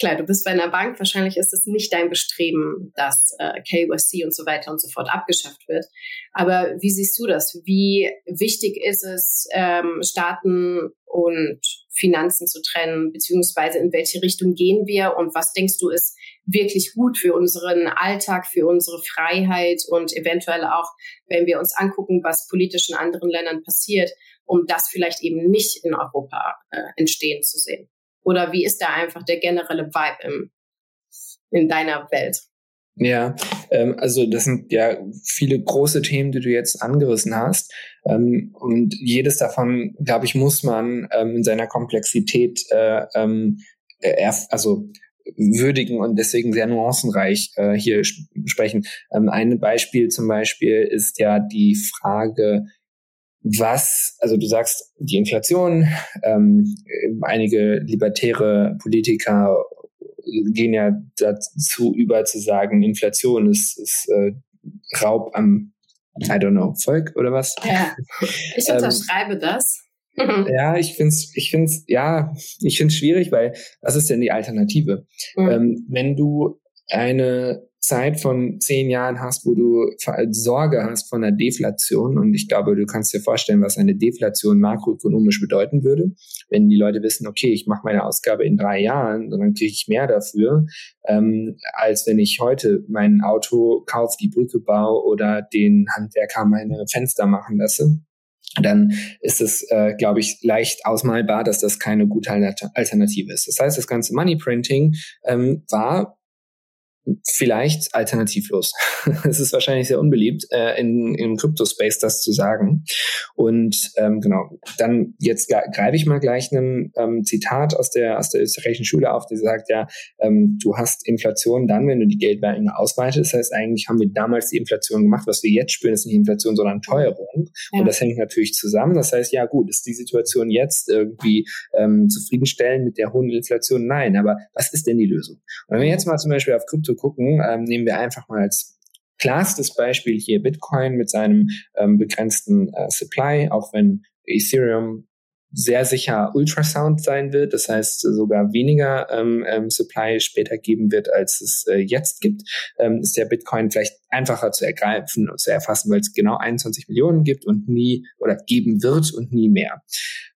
Klar, du bist bei einer Bank, wahrscheinlich ist es nicht dein Bestreben, dass äh, KYC und so weiter und so fort abgeschafft wird. Aber wie siehst du das? Wie wichtig ist es, ähm, Staaten und Finanzen zu trennen, beziehungsweise in welche Richtung gehen wir und was denkst du ist wirklich gut für unseren Alltag, für unsere Freiheit und eventuell auch, wenn wir uns angucken, was politisch in anderen Ländern passiert, um das vielleicht eben nicht in Europa äh, entstehen zu sehen? Oder wie ist da einfach der generelle Vibe im, in deiner Welt? Ja, ähm, also das sind ja viele große Themen, die du jetzt angerissen hast. Ähm, und jedes davon, glaube ich, muss man ähm, in seiner Komplexität äh, ähm, äh, also würdigen und deswegen sehr nuancenreich äh, hier sp sprechen. Ähm, ein Beispiel zum Beispiel ist ja die Frage, was, also du sagst die Inflation, ähm, einige libertäre Politiker gehen ja dazu über zu sagen, Inflation ist, ist äh, Raub am, I don't know, Volk oder was? Ja, <laughs> ich ähm, unterschreibe ähm, das. <laughs> ja, ich find's, ich find's, ja, ich find's schwierig, weil was ist denn die Alternative? Mhm. Ähm, wenn du eine Zeit von zehn Jahren hast, wo du Sorge hast von der Deflation. Und ich glaube, du kannst dir vorstellen, was eine Deflation makroökonomisch bedeuten würde. Wenn die Leute wissen, okay, ich mache meine Ausgabe in drei Jahren, dann kriege ich mehr dafür, ähm, als wenn ich heute mein Auto kaufe, die Brücke baue oder den Handwerker meine Fenster machen lasse dann ist es, äh, glaube ich, leicht ausmalbar, dass das keine gute Alternative ist. Das heißt, das ganze Money Printing ähm, war vielleicht alternativlos. <laughs> es ist wahrscheinlich sehr unbeliebt, äh, in, im Crypto-Space das zu sagen. Und ähm, genau, dann jetzt greife ich mal gleich ein ähm, Zitat aus der, aus der österreichischen Schule auf, die sagt ja, ähm, du hast Inflation dann, wenn du die Geldmenge ausweitest. Das heißt, eigentlich haben wir damals die Inflation gemacht. Was wir jetzt spüren, ist nicht Inflation, sondern Teuerung. Ja. Und das hängt natürlich zusammen. Das heißt, ja gut, ist die Situation jetzt irgendwie ähm, zufriedenstellend mit der hohen Inflation? Nein, aber was ist denn die Lösung? Und wenn wir jetzt mal zum Beispiel auf Krypto gucken, ähm, nehmen wir einfach mal als klarstes Beispiel hier Bitcoin mit seinem ähm, begrenzten äh, Supply, auch wenn Ethereum sehr sicher Ultrasound sein wird, das heißt sogar weniger ähm, ähm, Supply später geben wird, als es äh, jetzt gibt, ähm, ist der Bitcoin vielleicht einfacher zu ergreifen und zu erfassen, weil es genau 21 Millionen gibt und nie oder geben wird und nie mehr.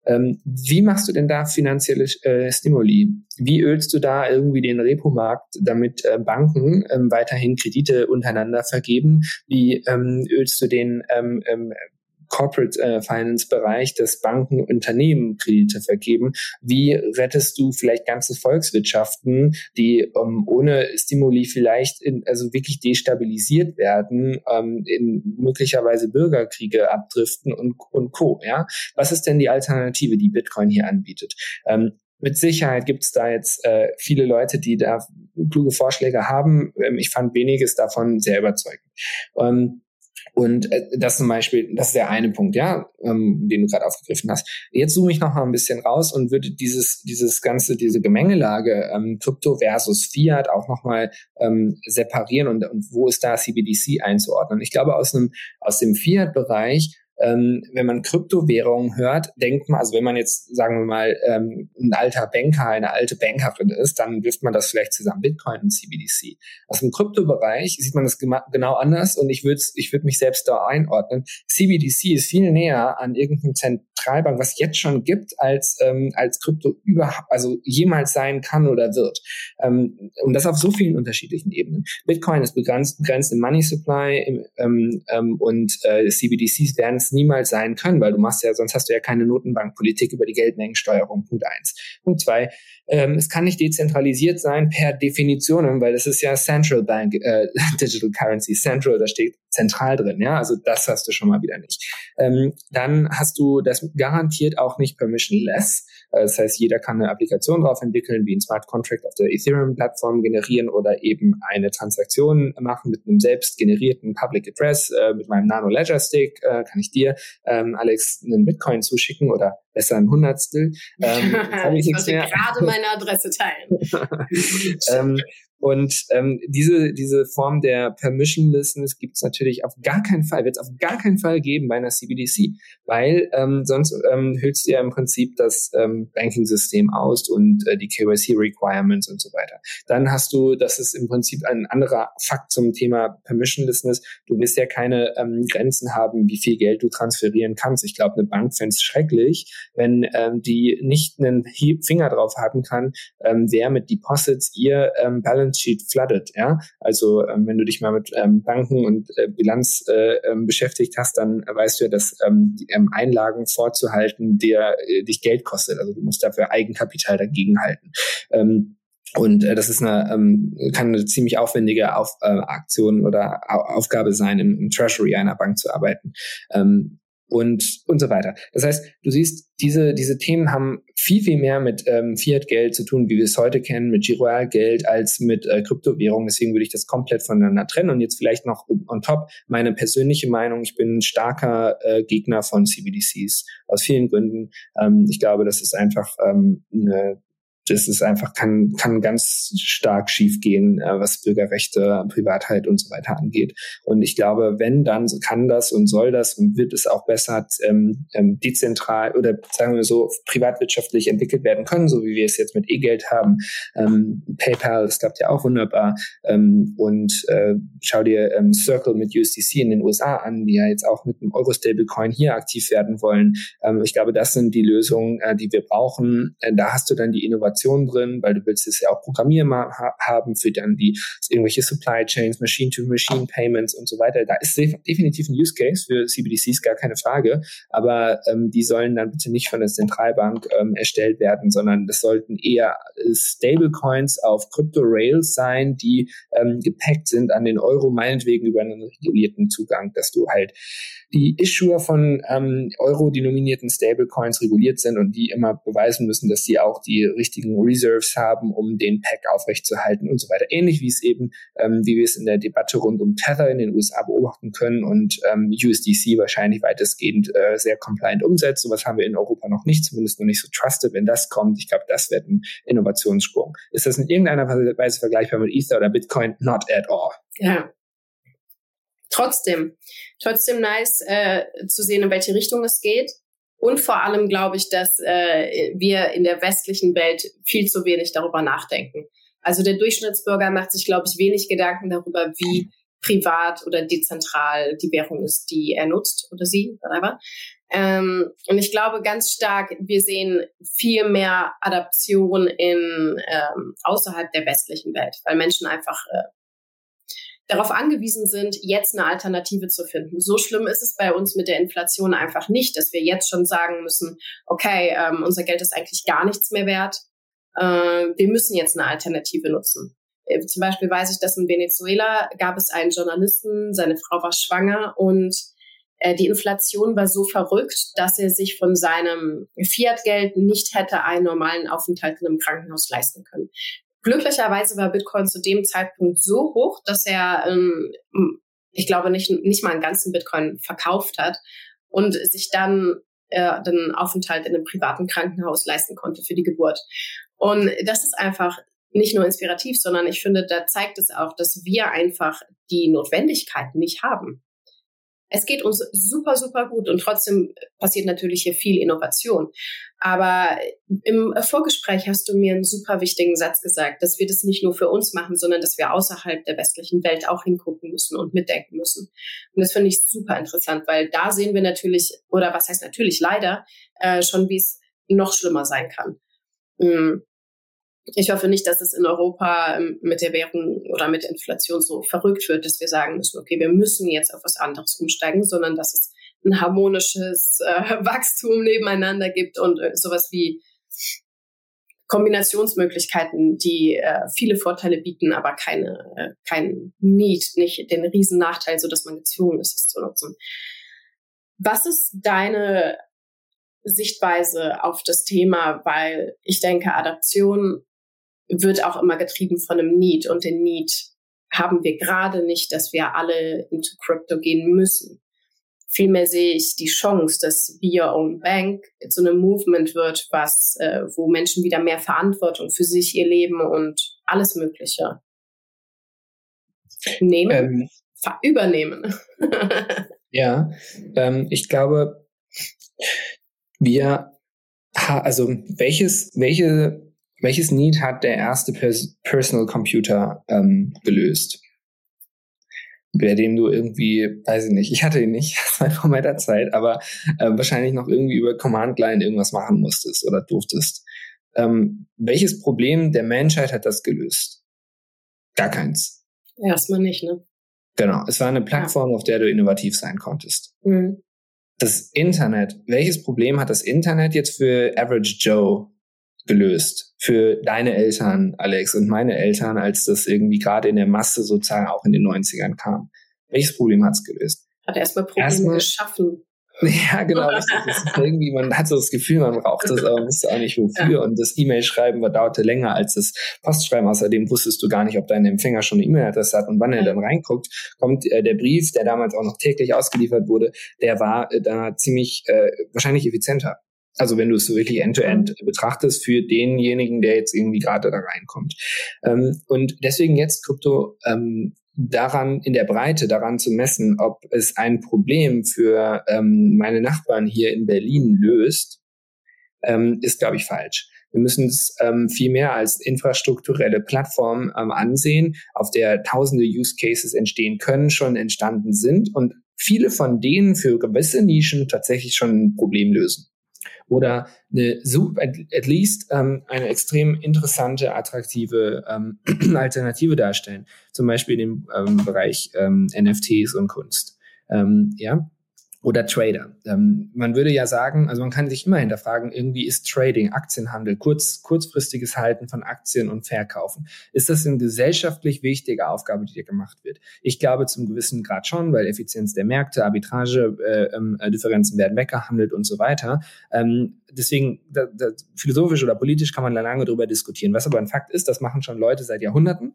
Ähm, wie machst du denn da finanzielle äh, Stimuli? Wie ölst du da irgendwie den Repo-Markt, damit äh, Banken ähm, weiterhin Kredite untereinander vergeben? Wie ähm, ölst du den ähm, ähm, Corporate äh, Finance Bereich, dass Banken Unternehmen Kredite vergeben. Wie rettest du vielleicht ganze Volkswirtschaften, die ähm, ohne Stimuli vielleicht in, also wirklich destabilisiert werden, ähm, in möglicherweise Bürgerkriege abdriften und, und Co. Ja, was ist denn die Alternative, die Bitcoin hier anbietet? Ähm, mit Sicherheit gibt es da jetzt äh, viele Leute, die da kluge Vorschläge haben. Ähm, ich fand weniges davon sehr überzeugend. Ähm, und äh, das zum Beispiel, das ist der eine Punkt, ja, ähm, den du gerade aufgegriffen hast. Jetzt zoome ich noch mal ein bisschen raus und würde dieses, dieses ganze, diese Gemengelage ähm, Krypto versus Fiat auch noch mal ähm, separieren und, und wo ist da CBDC einzuordnen. Ich glaube, aus einem, aus dem Fiat-Bereich ähm, wenn man Kryptowährungen hört, denkt man, also wenn man jetzt, sagen wir mal, ähm, ein alter Banker, eine alte Bankerin ist, dann wirft man das vielleicht zusammen, Bitcoin und CBDC. Aus dem Kryptobereich sieht man das genau anders und ich würde ich würd mich selbst da einordnen. CBDC ist viel näher an irgendeinem Zentralbank, was jetzt schon gibt, als, ähm, als Krypto überhaupt, also jemals sein kann oder wird. Ähm, und das auf so vielen unterschiedlichen Ebenen. Bitcoin ist begrenzt, begrenzt im Money Supply im, ähm, ähm, und äh, CBDCs werden es niemals sein können, weil du machst ja, sonst hast du ja keine Notenbankpolitik über die Geldmengensteuerung. Punkt eins. Punkt zwei, ähm, es kann nicht dezentralisiert sein per Definition, weil das ist ja Central Bank äh, <laughs> Digital Currency. Central, da steht zentral drin, ja. Also das hast du schon mal wieder nicht. Ähm, dann hast du das garantiert auch nicht permissionless. Äh, das heißt, jeder kann eine Applikation drauf entwickeln, wie ein Smart Contract auf der Ethereum-Plattform generieren oder eben eine Transaktion machen mit einem selbst generierten Public Address. Äh, mit meinem Nano Ledger Stick äh, kann ich dir, ähm, Alex, einen Bitcoin zuschicken oder besser ein Hundertstel. Ähm, <laughs> ich, wollte gerade meine Adresse teilen. <laughs> ähm, und ähm, diese, diese Form der Permissionlessness gibt es natürlich auf gar keinen Fall, wird es auf gar keinen Fall geben bei einer CBDC, weil ähm, sonst ähm, hüllst du ja im Prinzip das ähm, Banking-System aus und äh, die KYC-Requirements und so weiter. Dann hast du, das ist im Prinzip ein anderer Fakt zum Thema Permissionlessness, du wirst ja keine ähm, Grenzen haben, wie viel Geld du transferieren kannst. Ich glaube, eine Bank fände es schrecklich, wenn ähm, die nicht einen Finger drauf haben kann, ähm, wer mit Deposits ihr ähm, Balance Balance Sheet flooded. Ja? Also ähm, wenn du dich mal mit ähm, Banken und äh, Bilanz äh, ähm, beschäftigt hast, dann weißt du ja, dass ähm, die, ähm, Einlagen vorzuhalten, der äh, dich Geld kostet. Also du musst dafür Eigenkapital dagegen halten. Ähm, und äh, das ist eine, ähm, kann eine ziemlich aufwendige Auf, äh, Aktion oder Aufgabe sein, im, im Treasury einer Bank zu arbeiten. Ähm, und, und so weiter. Das heißt, du siehst, diese, diese Themen haben viel, viel mehr mit ähm, Fiat-Geld zu tun, wie wir es heute kennen, mit Giroir-Geld, als mit äh, Kryptowährungen. Deswegen würde ich das komplett voneinander trennen. Und jetzt vielleicht noch on top meine persönliche Meinung. Ich bin ein starker äh, Gegner von CBDCs aus vielen Gründen. Ähm, ich glaube, das ist einfach ähm, eine das ist einfach, kann, kann ganz stark schiefgehen, äh, was Bürgerrechte, Privatheit und so weiter angeht. Und ich glaube, wenn, dann kann das und soll das und wird es auch besser ähm, ähm, dezentral oder sagen wir so privatwirtschaftlich entwickelt werden können, so wie wir es jetzt mit E-Geld haben. Ähm, PayPal, das klappt ja auch wunderbar. Ähm, und äh, schau dir ähm, Circle mit USDC in den USA an, die ja jetzt auch mit einem Euro-Stablecoin hier aktiv werden wollen. Ähm, ich glaube, das sind die Lösungen, äh, die wir brauchen. Äh, da hast du dann die Innovation Innovation drin, weil du willst es ja auch programmieren ha haben für dann die irgendwelche Supply Chains, Machine-to-Machine Payments und so weiter. Da ist definitiv ein Use Case für CBDCs, gar keine Frage. Aber ähm, die sollen dann bitte nicht von der Zentralbank ähm, erstellt werden, sondern das sollten eher Stablecoins auf Crypto-Rails sein, die ähm, gepackt sind an den Euro, meinetwegen über einen regulierten Zugang, dass du halt die Issuer von ähm, Euro-denominierten Stablecoins reguliert sind und die immer beweisen müssen, dass sie auch die richtigen Reserves haben, um den Pack aufrechtzuerhalten und so weiter. Ähnlich wie es eben, ähm, wie wir es in der Debatte rund um Tether in den USA beobachten können und ähm, USDC wahrscheinlich weitestgehend äh, sehr compliant umsetzt. Sowas haben wir in Europa noch nicht, zumindest noch nicht so trusted. Wenn das kommt, ich glaube, das wird ein Innovationssprung. Ist das in irgendeiner Weise vergleichbar mit Ether oder Bitcoin? Not at all. Ja, trotzdem, trotzdem nice äh, zu sehen, in welche Richtung es geht. Und vor allem glaube ich, dass äh, wir in der westlichen Welt viel zu wenig darüber nachdenken. Also der Durchschnittsbürger macht sich, glaube ich, wenig Gedanken darüber, wie privat oder dezentral die Währung ist, die er nutzt oder sie, whatever. Ähm, und ich glaube ganz stark, wir sehen viel mehr Adaption in ähm, außerhalb der westlichen Welt, weil Menschen einfach äh, darauf angewiesen sind, jetzt eine Alternative zu finden. So schlimm ist es bei uns mit der Inflation einfach nicht, dass wir jetzt schon sagen müssen, okay, ähm, unser Geld ist eigentlich gar nichts mehr wert. Äh, wir müssen jetzt eine Alternative nutzen. Äh, zum Beispiel weiß ich, dass in Venezuela gab es einen Journalisten, seine Frau war schwanger und äh, die Inflation war so verrückt, dass er sich von seinem Fiat-Geld nicht hätte einen normalen Aufenthalt in einem Krankenhaus leisten können. Glücklicherweise war Bitcoin zu dem Zeitpunkt so hoch, dass er, ähm, ich glaube, nicht, nicht mal einen ganzen Bitcoin verkauft hat und sich dann äh, den Aufenthalt in einem privaten Krankenhaus leisten konnte für die Geburt. Und das ist einfach nicht nur inspirativ, sondern ich finde, da zeigt es auch, dass wir einfach die Notwendigkeit nicht haben. Es geht uns super, super gut und trotzdem passiert natürlich hier viel Innovation. Aber im Vorgespräch hast du mir einen super wichtigen Satz gesagt, dass wir das nicht nur für uns machen, sondern dass wir außerhalb der westlichen Welt auch hingucken müssen und mitdenken müssen. Und das finde ich super interessant, weil da sehen wir natürlich, oder was heißt natürlich leider, äh, schon wie es noch schlimmer sein kann. Mm. Ich hoffe nicht, dass es in Europa ähm, mit der Währung oder mit Inflation so verrückt wird, dass wir sagen müssen, okay, wir müssen jetzt auf was anderes umsteigen, sondern dass es ein harmonisches <laughs> äh, Wachstum nebeneinander gibt und äh, sowas wie Kombinationsmöglichkeiten, die äh, viele Vorteile bieten, aber keine, äh, kein Need, nicht den riesen Nachteil, so dass man gezwungen ist, es zu nutzen. Was ist deine Sichtweise auf das Thema? Weil ich denke, Adaption wird auch immer getrieben von einem Need und den Need haben wir gerade nicht, dass wir alle into Crypto gehen müssen. Vielmehr sehe ich die Chance, dass Be Your Own Bank zu einem Movement wird, was, äh, wo Menschen wieder mehr Verantwortung für sich, ihr Leben und alles Mögliche nehmen, ähm, übernehmen. <laughs> ja, ähm, ich glaube, wir, also welches, welche welches Need hat der erste Pers Personal Computer ähm, gelöst? Bei dem du irgendwie, weiß ich nicht, ich hatte ihn nicht, <laughs> das war vor meiner Zeit, aber äh, wahrscheinlich noch irgendwie über Command Line irgendwas machen musstest oder durftest. Ähm, welches Problem der Menschheit hat das gelöst? Gar keins. Erstmal nicht, ne? Genau. Es war eine Plattform, ja. auf der du innovativ sein konntest. Mhm. Das Internet. Welches Problem hat das Internet jetzt für Average Joe gelöst für deine Eltern, Alex, und meine Eltern, als das irgendwie gerade in der Masse sozusagen auch in den 90ern kam? Welches Problem hat es gelöst? Hat erstmal Probleme erstmal, geschaffen. <laughs> Ja, genau. Das ist irgendwie, man hat so das Gefühl, man braucht das, aber man wusste auch nicht wofür. Ja. Und das E-Mail-Schreiben dauerte länger als das Postschreiben. Außerdem wusstest du gar nicht, ob dein Empfänger schon eine E-Mail-Adresse hat. Und wann er dann reinguckt, kommt äh, der Brief, der damals auch noch täglich ausgeliefert wurde, der war äh, da ziemlich äh, wahrscheinlich effizienter. Also wenn du es so wirklich end-to-end -end betrachtest für denjenigen, der jetzt irgendwie gerade da reinkommt. Ähm, und deswegen jetzt Krypto ähm, daran in der Breite daran zu messen, ob es ein Problem für ähm, meine Nachbarn hier in Berlin löst, ähm, ist, glaube ich, falsch. Wir müssen es ähm, viel mehr als infrastrukturelle Plattform ähm, ansehen, auf der tausende Use Cases entstehen können, schon entstanden sind und viele von denen für gewisse Nischen tatsächlich schon ein Problem lösen oder eine at least ähm, eine extrem interessante, attraktive ähm, <clears throat> Alternative darstellen. Zum Beispiel dem ähm, Bereich ähm, NFTs und Kunst. Ähm, ja, oder Trader. Ähm, man würde ja sagen, also man kann sich immer hinterfragen, irgendwie ist Trading, Aktienhandel, kurz, kurzfristiges Halten von Aktien und Verkaufen. Ist das eine gesellschaftlich wichtige Aufgabe, die hier gemacht wird? Ich glaube zum gewissen Grad schon, weil Effizienz der Märkte, Arbitrage, äh, äh, Differenzen werden weggehandelt und so weiter. Ähm, deswegen, da, da, philosophisch oder politisch kann man da lange darüber diskutieren. Was aber ein Fakt ist, das machen schon Leute seit Jahrhunderten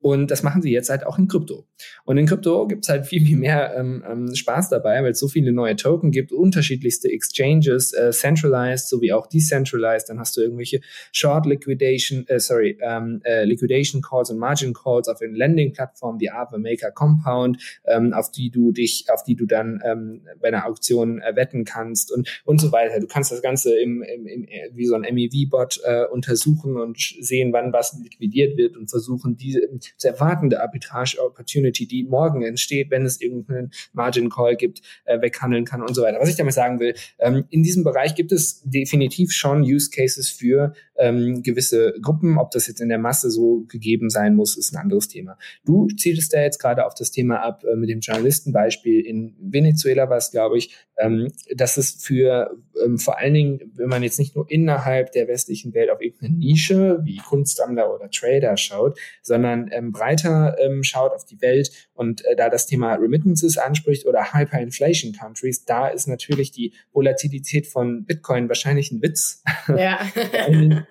Und das machen sie jetzt halt auch in Krypto. Und in Krypto gibt es halt viel, viel mehr ähm, ähm, Spaß dabei, weil es so viele neue Token gibt, unterschiedlichste Exchanges, äh, centralized sowie auch decentralized. Dann hast du irgendwelche Short Liquidation, äh, sorry, ähm, äh, Liquidation Calls und Margin Calls auf den Lending-Plattformen wie Aave Maker Compound, ähm, auf die du dich, auf die du dann ähm, bei einer Auktion äh, wetten kannst und und so weiter. Du kannst das Ganze im, im, im wie so ein MEV-Bot äh, untersuchen und sehen, wann was liquidiert wird und versuchen diese zu erwartende Arbitrage-Opportunity, die morgen entsteht, wenn es irgendeinen Margin-Call gibt, äh, weghandeln kann und so weiter. Was ich damit sagen will, ähm, in diesem Bereich gibt es definitiv schon Use Cases für ähm, gewisse Gruppen. Ob das jetzt in der Masse so gegeben sein muss, ist ein anderes Thema. Du zielst da jetzt gerade auf das Thema ab äh, mit dem Journalistenbeispiel. In Venezuela war es, glaube ich, ähm, dass es für ähm, vor allen Dingen, wenn man jetzt nicht nur innerhalb der westlichen Welt auf irgendeine Nische wie Kunstsammler oder Trader schaut, sondern ähm, breiter ähm, schaut auf die Welt und äh, da das Thema Remittances anspricht oder Hyperinflation Countries, da ist natürlich die Volatilität von Bitcoin wahrscheinlich ein Witz. Ja. <laughs>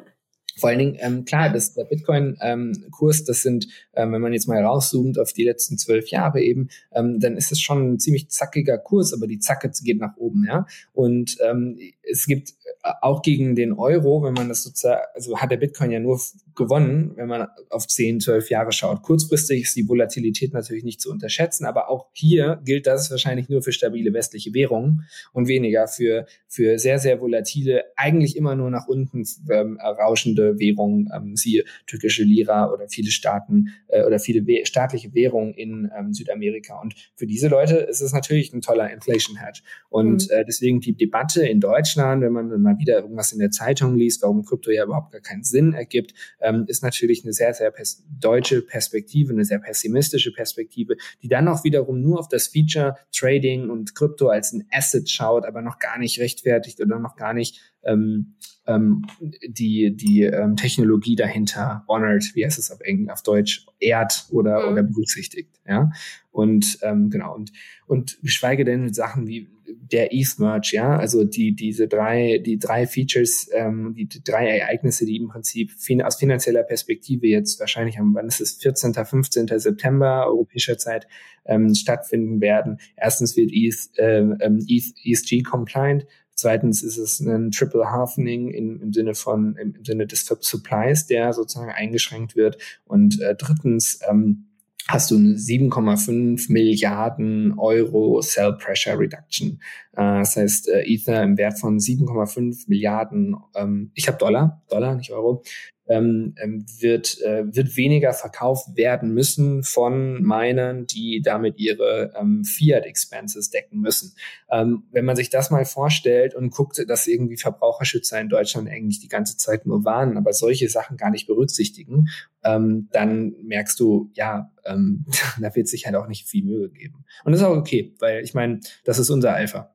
Vor allen Dingen, ähm, klar, das, der Bitcoin-Kurs, ähm, das sind, ähm, wenn man jetzt mal rauszoomt auf die letzten zwölf Jahre eben, ähm, dann ist es schon ein ziemlich zackiger Kurs, aber die Zacke geht nach oben, ja. Und ähm, es gibt auch gegen den Euro, wenn man das sozusagen, also hat der Bitcoin ja nur gewonnen, wenn man auf 10, 12 Jahre schaut. Kurzfristig ist die Volatilität natürlich nicht zu unterschätzen, aber auch hier gilt das wahrscheinlich nur für stabile westliche Währungen und weniger für, für sehr, sehr volatile, eigentlich immer nur nach unten ähm, rauschende Währungen, ähm, siehe türkische Lira oder viele Staaten äh, oder viele we staatliche Währungen in ähm, Südamerika. Und für diese Leute ist es natürlich ein toller Inflation Hedge. Und mhm. äh, deswegen die Debatte in Deutschland, wenn man mal wieder irgendwas in der Zeitung liest, warum Krypto ja überhaupt gar keinen Sinn ergibt, ähm, ist natürlich eine sehr, sehr pers deutsche Perspektive, eine sehr pessimistische Perspektive, die dann auch wiederum nur auf das Feature Trading und Krypto als ein Asset schaut, aber noch gar nicht rechtfertigt oder noch gar nicht ähm, ähm, die, die ähm, Technologie dahinter honored, wie heißt es auf Englisch, auf Deutsch, ehrt oder, mhm. oder berücksichtigt. Ja. Und ähm, genau, und, und geschweige denn Sachen wie der ETH-Merge, ja, also die, diese drei, die drei Features, ähm, die, die drei Ereignisse, die im Prinzip fin aus finanzieller Perspektive jetzt wahrscheinlich am, wann ist es, 14., 15. September europäischer Zeit ähm, stattfinden werden. Erstens wird ETH, äh, ähm, ETH ESG compliant, Zweitens ist es ein Triple Halfening im, im Sinne von, im Sinne des Supplies, der sozusagen eingeschränkt wird. Und äh, drittens ähm, hast du eine 7,5 Milliarden Euro Cell Pressure Reduction. Äh, das heißt, äh, Ether im Wert von 7,5 Milliarden, ähm, ich habe Dollar, Dollar, nicht Euro, ähm, ähm, wird, äh, wird weniger verkauft werden müssen von Minern, die damit ihre ähm, Fiat-Expenses decken müssen. Ähm, wenn man sich das mal vorstellt und guckt, dass irgendwie Verbraucherschützer in Deutschland eigentlich die ganze Zeit nur warnen, aber solche Sachen gar nicht berücksichtigen, ähm, dann merkst du, ja, ähm, <laughs> da wird sich halt auch nicht viel Mühe geben. Und das ist auch okay, weil ich meine, das ist unser Alpha.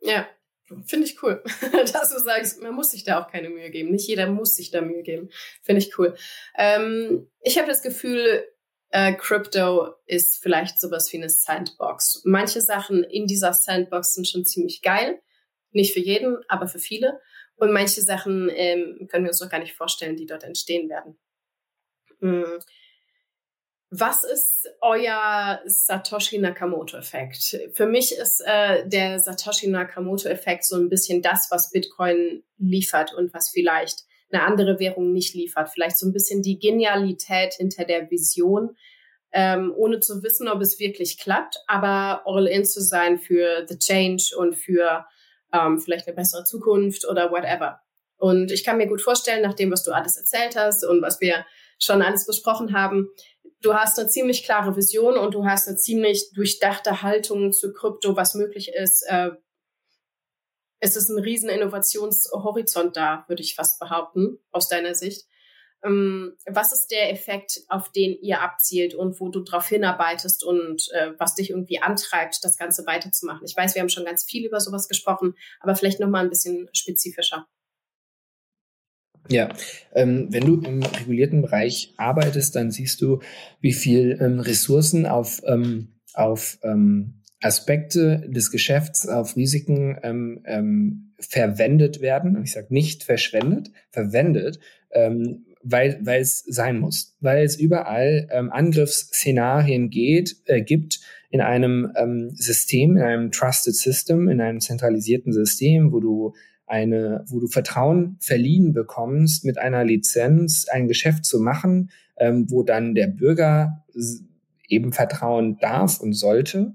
Ja, Finde ich cool, <laughs> dass du sagst, man muss sich da auch keine Mühe geben. Nicht jeder muss sich da Mühe geben. Finde ich cool. Ähm, ich habe das Gefühl, äh, Crypto ist vielleicht sowas wie eine Sandbox. Manche Sachen in dieser Sandbox sind schon ziemlich geil. Nicht für jeden, aber für viele. Und manche Sachen ähm, können wir uns noch gar nicht vorstellen, die dort entstehen werden. Mhm. Was ist euer Satoshi Nakamoto-Effekt? Für mich ist äh, der Satoshi Nakamoto-Effekt so ein bisschen das, was Bitcoin liefert und was vielleicht eine andere Währung nicht liefert. Vielleicht so ein bisschen die Genialität hinter der Vision, ähm, ohne zu wissen, ob es wirklich klappt, aber all in zu sein für the change und für ähm, vielleicht eine bessere Zukunft oder whatever. Und ich kann mir gut vorstellen, nach dem, was du alles erzählt hast und was wir schon alles besprochen haben, du hast eine ziemlich klare Vision und du hast eine ziemlich durchdachte Haltung zu Krypto, was möglich ist. Äh, es ist ein riesen Innovationshorizont da, würde ich fast behaupten, aus deiner Sicht. Ähm, was ist der Effekt, auf den ihr abzielt und wo du darauf hinarbeitest und äh, was dich irgendwie antreibt, das Ganze weiterzumachen? Ich weiß, wir haben schon ganz viel über sowas gesprochen, aber vielleicht noch mal ein bisschen spezifischer. Ja, ähm, wenn du im regulierten Bereich arbeitest, dann siehst du, wie viel ähm, Ressourcen auf, ähm, auf ähm, Aspekte des Geschäfts, auf Risiken ähm, ähm, verwendet werden. Ich sage nicht verschwendet, verwendet, weil, weil es sein muss, weil es überall Angriffsszenarien geht, äh, gibt in einem System, in einem Trusted System, in einem zentralisierten System, wo du eine, wo du Vertrauen verliehen bekommst, mit einer Lizenz ein Geschäft zu machen, ähm, wo dann der Bürger eben vertrauen darf und sollte,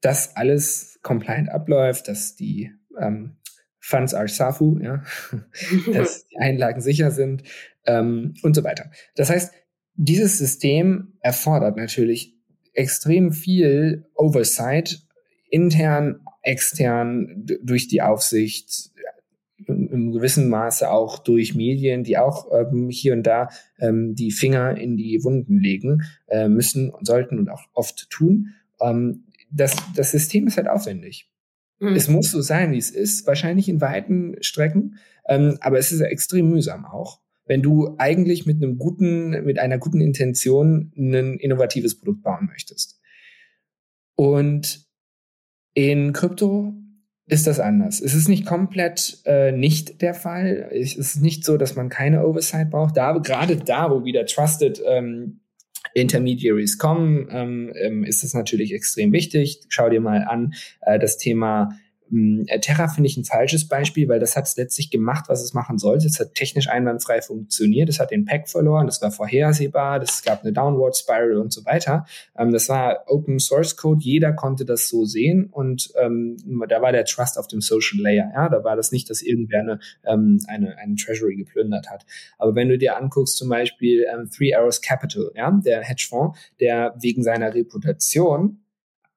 dass alles compliant abläuft, dass die ähm, Funds are SAFU, ja, <laughs> dass die Einlagen sicher sind ähm, und so weiter. Das heißt, dieses System erfordert natürlich extrem viel Oversight, intern, extern, durch die Aufsicht, im gewissen Maße auch durch Medien, die auch ähm, hier und da ähm, die Finger in die Wunden legen äh, müssen und sollten und auch oft tun. Ähm, das, das System ist halt aufwendig. Mhm. Es muss so sein, wie es ist, wahrscheinlich in weiten Strecken, ähm, aber es ist extrem mühsam auch, wenn du eigentlich mit einem guten, mit einer guten Intention ein innovatives Produkt bauen möchtest. Und in Krypto ist das anders. Es ist nicht komplett äh, nicht der Fall. Es ist nicht so, dass man keine Oversight braucht. Da, gerade da, wo wieder Trusted ähm, Intermediaries kommen, ähm, ähm, ist es natürlich extrem wichtig. Schau dir mal an äh, das Thema Terra finde ich ein falsches Beispiel, weil das hat es letztlich gemacht, was es machen sollte. Es hat technisch einwandfrei funktioniert. Es hat den Pack verloren. Das war vorhersehbar. Es gab eine Downward Spiral und so weiter. Ähm, das war Open Source Code. Jeder konnte das so sehen und ähm, da war der Trust auf dem Social Layer. Ja, da war das nicht, dass irgendwer eine, ähm, eine, eine Treasury geplündert hat. Aber wenn du dir anguckst, zum Beispiel ähm, Three Arrows Capital, ja, der Hedgefonds, der wegen seiner Reputation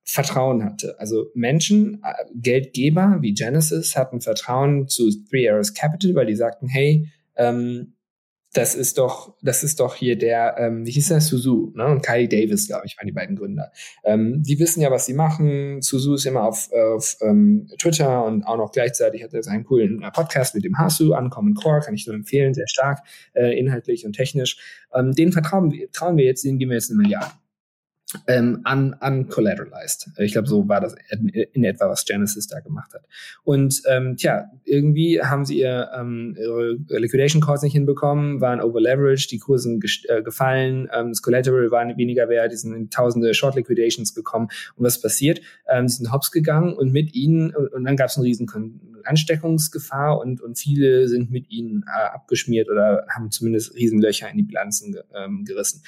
Vertrauen hatte. Also Menschen, äh, Geldgeber wie Genesis hatten Vertrauen zu Three Arrows Capital, weil die sagten, hey, ähm, das ist doch, das ist doch hier der, ähm, wie hieß der, Suzu, ne? Und Kylie Davis, glaube ich, waren die beiden Gründer. Ähm, die wissen ja, was sie machen. Suzu ist immer auf, auf ähm, Twitter und auch noch gleichzeitig hat er seinen coolen äh, Podcast mit dem Hasu, Uncommon Core, kann ich nur empfehlen, sehr stark, äh, inhaltlich und technisch. Ähm, den vertrauen wir, trauen wir jetzt, denen geben wir jetzt eine Milliarde ähm, un, uncollateralized. Ich glaube, so war das in etwa, was Genesis da gemacht hat. Und ähm, tja, irgendwie haben sie ihr, ähm, ihre Liquidation Calls nicht hinbekommen, waren overleveraged, die Kursen äh, gefallen, ähm, das Collateral war weniger wert, die sind in tausende Short Liquidations gekommen. Und was passiert? Ähm, sie sind hops gegangen und mit ihnen, und, und dann gab es eine riesen Ansteckungsgefahr und, und viele sind mit ihnen äh, abgeschmiert oder haben zumindest Riesenlöcher in die Bilanzen ähm, gerissen.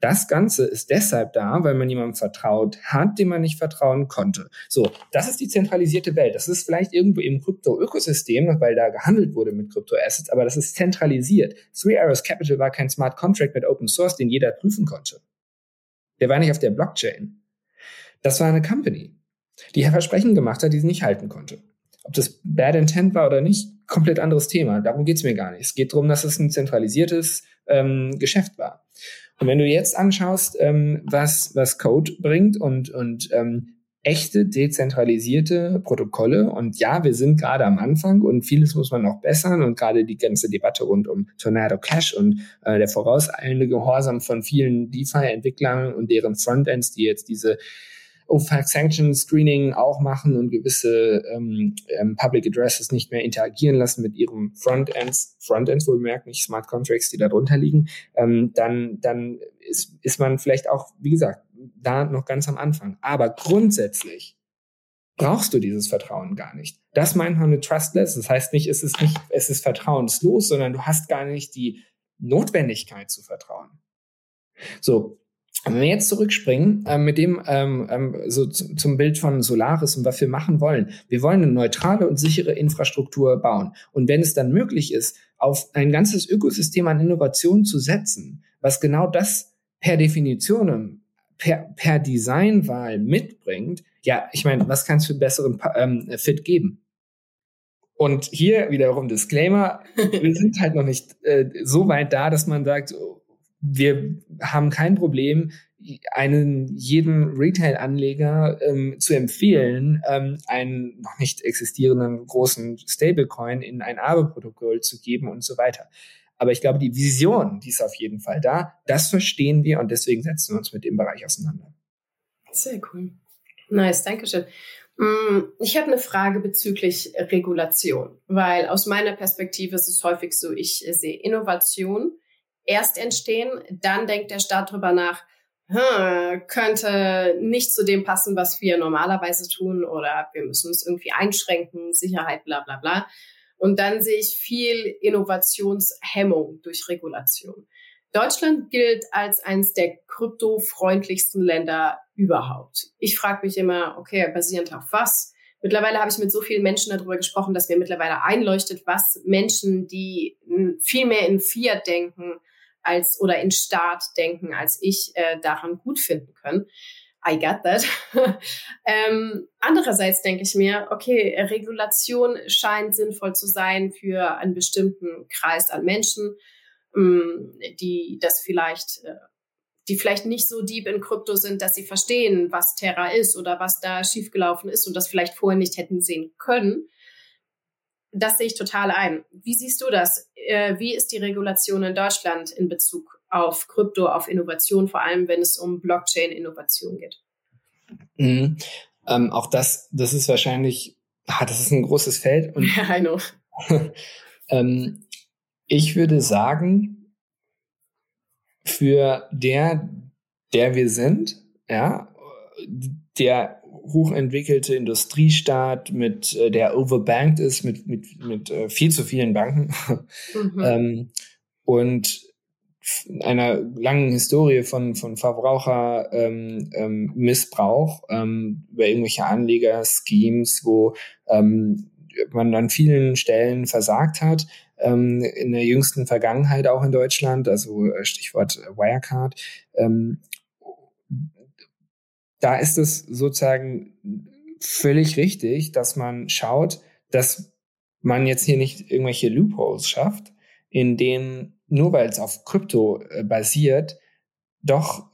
Das Ganze ist deshalb da, weil man jemandem vertraut hat, dem man nicht vertrauen konnte. So, das ist die zentralisierte Welt. Das ist vielleicht irgendwo im Krypto-Ökosystem, weil da gehandelt wurde mit Krypto-Assets, aber das ist zentralisiert. Three Arrows Capital war kein Smart Contract mit Open Source, den jeder prüfen konnte. Der war nicht auf der Blockchain. Das war eine Company, die Versprechen gemacht hat, die sie nicht halten konnte. Ob das Bad Intent war oder nicht, komplett anderes Thema. Darum geht's mir gar nicht. Es geht darum, dass es ein zentralisiertes ähm, Geschäft war. Und wenn du jetzt anschaust, ähm, was, was Code bringt und, und ähm, echte dezentralisierte Protokolle. Und ja, wir sind gerade am Anfang und vieles muss man noch bessern und gerade die ganze Debatte rund um Tornado Cash und äh, der vorauseilende Gehorsam von vielen DeFi-Entwicklern und deren Frontends, die jetzt diese OFAC Sanction Screening auch machen und gewisse ähm, ähm, Public Addresses nicht mehr interagieren lassen mit ihrem Frontends, Frontends wohlgemerkt, nicht Smart Contracts, die da drunter liegen, ähm, dann, dann ist, ist man vielleicht auch, wie gesagt, da noch ganz am Anfang. Aber grundsätzlich brauchst du dieses Vertrauen gar nicht. Das meint man mit trustless. Das heißt nicht, es ist nicht, es ist vertrauenslos, sondern du hast gar nicht die Notwendigkeit zu vertrauen. So, wenn wir jetzt zurückspringen äh, mit dem ähm, ähm, so zum Bild von Solaris und was wir machen wollen. Wir wollen eine neutrale und sichere Infrastruktur bauen. Und wenn es dann möglich ist, auf ein ganzes Ökosystem an Innovationen zu setzen, was genau das per Definition, per, per Designwahl mitbringt, ja, ich meine, was kann es für besseren ähm, Fit geben? Und hier wiederum Disclaimer, wir sind halt noch nicht äh, so weit da, dass man sagt, wir haben kein Problem, einen jedem Retail-Anleger ähm, zu empfehlen, ähm, einen noch nicht existierenden großen Stablecoin in ein Aave-Protokoll zu geben und so weiter. Aber ich glaube, die Vision, die ist auf jeden Fall da. Das verstehen wir und deswegen setzen wir uns mit dem Bereich auseinander. Sehr cool. Nice, danke schön. Mm, ich habe eine Frage bezüglich Regulation, weil aus meiner Perspektive ist es häufig so, ich sehe Innovation erst entstehen, dann denkt der Staat drüber nach, hm, könnte nicht zu dem passen, was wir normalerweise tun oder wir müssen es irgendwie einschränken, Sicherheit, bla bla bla. Und dann sehe ich viel Innovationshemmung durch Regulation. Deutschland gilt als eines der kryptofreundlichsten Länder überhaupt. Ich frage mich immer, okay, basierend auf was? Mittlerweile habe ich mit so vielen Menschen darüber gesprochen, dass mir mittlerweile einleuchtet, was Menschen, die viel mehr in Fiat denken als oder in Staat denken, als ich, äh, daran gut finden können. I got that. <laughs> ähm, andererseits denke ich mir, okay, Regulation scheint sinnvoll zu sein für einen bestimmten Kreis an Menschen, ähm, die das vielleicht, äh, die vielleicht nicht so deep in Krypto sind, dass sie verstehen, was Terra ist oder was da schiefgelaufen ist und das vielleicht vorher nicht hätten sehen können. Das sehe ich total ein. Wie siehst du das? Äh, wie ist die Regulation in Deutschland in Bezug auf Krypto, auf Innovation, vor allem wenn es um Blockchain-Innovation geht. Mhm. Ähm, auch das, das ist wahrscheinlich, ah, das ist ein großes Feld. Und, ja, <laughs> I know. <laughs> ähm, ich würde sagen, für der, der wir sind, ja, der hochentwickelte Industriestaat mit äh, der overbanked ist mit mit mit äh, viel zu vielen Banken mhm. <laughs> ähm, und einer langen Historie von, von Verbrauchermissbrauch ähm, ähm, ähm, über irgendwelche Anleger-Schemes, wo ähm, man an vielen Stellen versagt hat, ähm, in der jüngsten Vergangenheit auch in Deutschland, also äh, Stichwort Wirecard. Da ist es sozusagen völlig richtig, dass man schaut, dass man jetzt hier nicht irgendwelche Loopholes schafft, in denen nur weil es auf Krypto äh, basiert, doch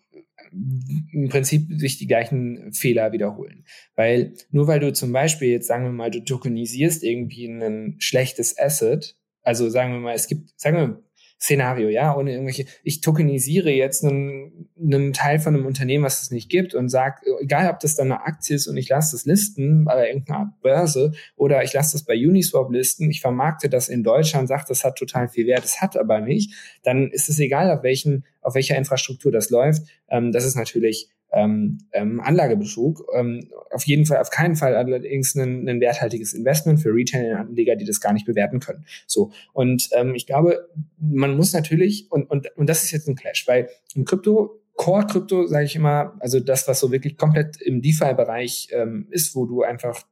im Prinzip sich die gleichen Fehler wiederholen. Weil nur weil du zum Beispiel jetzt sagen wir mal, du tokenisierst irgendwie ein schlechtes Asset, also sagen wir mal, es gibt, sagen wir, Szenario, ja, ohne irgendwelche, ich tokenisiere jetzt einen, einen Teil von einem Unternehmen, was es nicht gibt und sage, egal ob das dann eine Aktie ist und ich lasse das listen bei irgendeiner Börse oder ich lasse das bei Uniswap listen, ich vermarkte das in Deutschland, sage, das hat total viel Wert, es hat aber nicht, dann ist es egal, auf welchen, auf welcher Infrastruktur das läuft. Ähm, das ist natürlich ähm, ähm, Anlagebetrug. Ähm, auf jeden Fall, auf keinen Fall allerdings ein, ein werthaltiges Investment für Retail-Anleger, die das gar nicht bewerten können. So. Und ähm, ich glaube, man muss natürlich, und, und, und das ist jetzt ein Clash, weil im Krypto Core Krypto, sage ich immer, also das, was so wirklich komplett im DeFi-Bereich ähm, ist, wo du einfach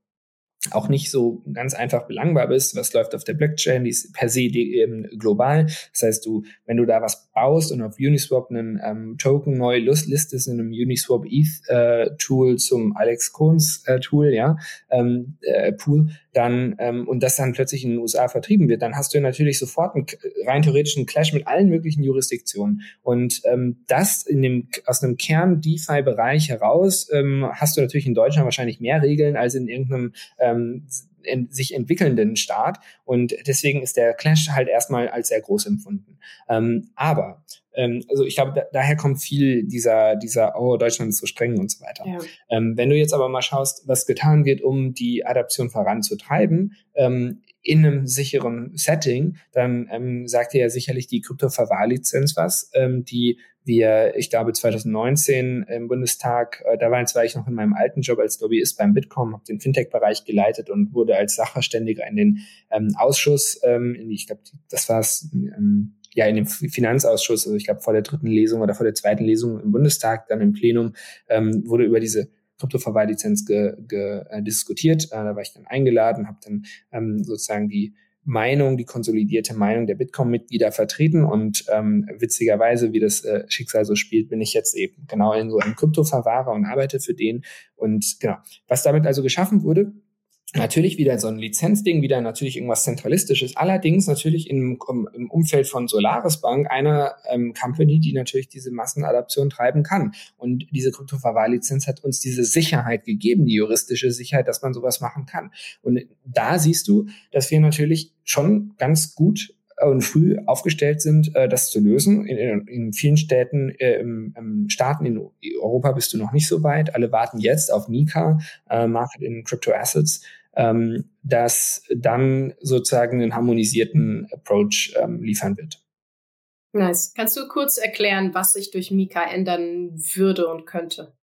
auch nicht so ganz einfach belangbar bist. Was läuft auf der Blockchain? Die ist per se ähm, global. Das heißt, du, wenn du da was baust und auf Uniswap einen ähm, Token neu listest in einem Uniswap ETH äh, Tool zum Alex Kohns äh, Tool, ja, ähm, äh, Pool, dann ähm, und das dann plötzlich in den USA vertrieben wird, dann hast du natürlich sofort einen rein theoretischen Clash mit allen möglichen Jurisdiktionen. Und ähm, das in dem aus einem Kern DeFi-Bereich heraus ähm, hast du natürlich in Deutschland wahrscheinlich mehr Regeln als in irgendeinem ähm, in sich entwickelnden Staat. Und deswegen ist der Clash halt erstmal als sehr groß empfunden. Ähm, aber ähm, also ich glaube, da, daher kommt viel dieser, dieser, oh, Deutschland ist so streng und so weiter. Ja. Ähm, wenn du jetzt aber mal schaust, was getan wird, um die Adaption voranzutreiben, ähm, in einem sicheren Setting, dann ähm, sagt dir ja sicherlich die Krypto-Verwahrlizenz was, ähm, die wir, ich glaube, 2019 im Bundestag, äh, da war jetzt war ich noch in meinem alten Job als Lobbyist beim Bitkom, habe den Fintech-Bereich geleitet und wurde als Sachverständiger in den ähm, Ausschuss, ähm, in ich glaube, das war es, ähm, ja, in dem Finanzausschuss, also ich glaube vor der dritten Lesung oder vor der zweiten Lesung im Bundestag, dann im Plenum, ähm, wurde über diese Kryptoverwahrlizenz ge, ge, äh, diskutiert. Äh, da war ich dann eingeladen, habe dann ähm, sozusagen die Meinung, die konsolidierte Meinung der Bitkom-Mitglieder vertreten und ähm, witzigerweise, wie das äh, Schicksal so spielt, bin ich jetzt eben genau in so einem Kryptoverwahrer und arbeite für den und genau. Was damit also geschaffen wurde, Natürlich wieder so ein Lizenzding, wieder natürlich irgendwas Zentralistisches. Allerdings natürlich im, im Umfeld von Solaris Bank einer ähm, Company, die natürlich diese Massenadaption treiben kann. Und diese Kryptoverwahrlizenz hat uns diese Sicherheit gegeben, die juristische Sicherheit, dass man sowas machen kann. Und da siehst du, dass wir natürlich schon ganz gut und früh aufgestellt sind, äh, das zu lösen. In, in vielen Städten, äh, im, im Staaten in Europa bist du noch nicht so weit. Alle warten jetzt auf Mika, äh, Market in Crypto Assets, ähm, das dann sozusagen einen harmonisierten Approach ähm, liefern wird. Nice. Kannst du kurz erklären, was sich durch Mika ändern würde und könnte?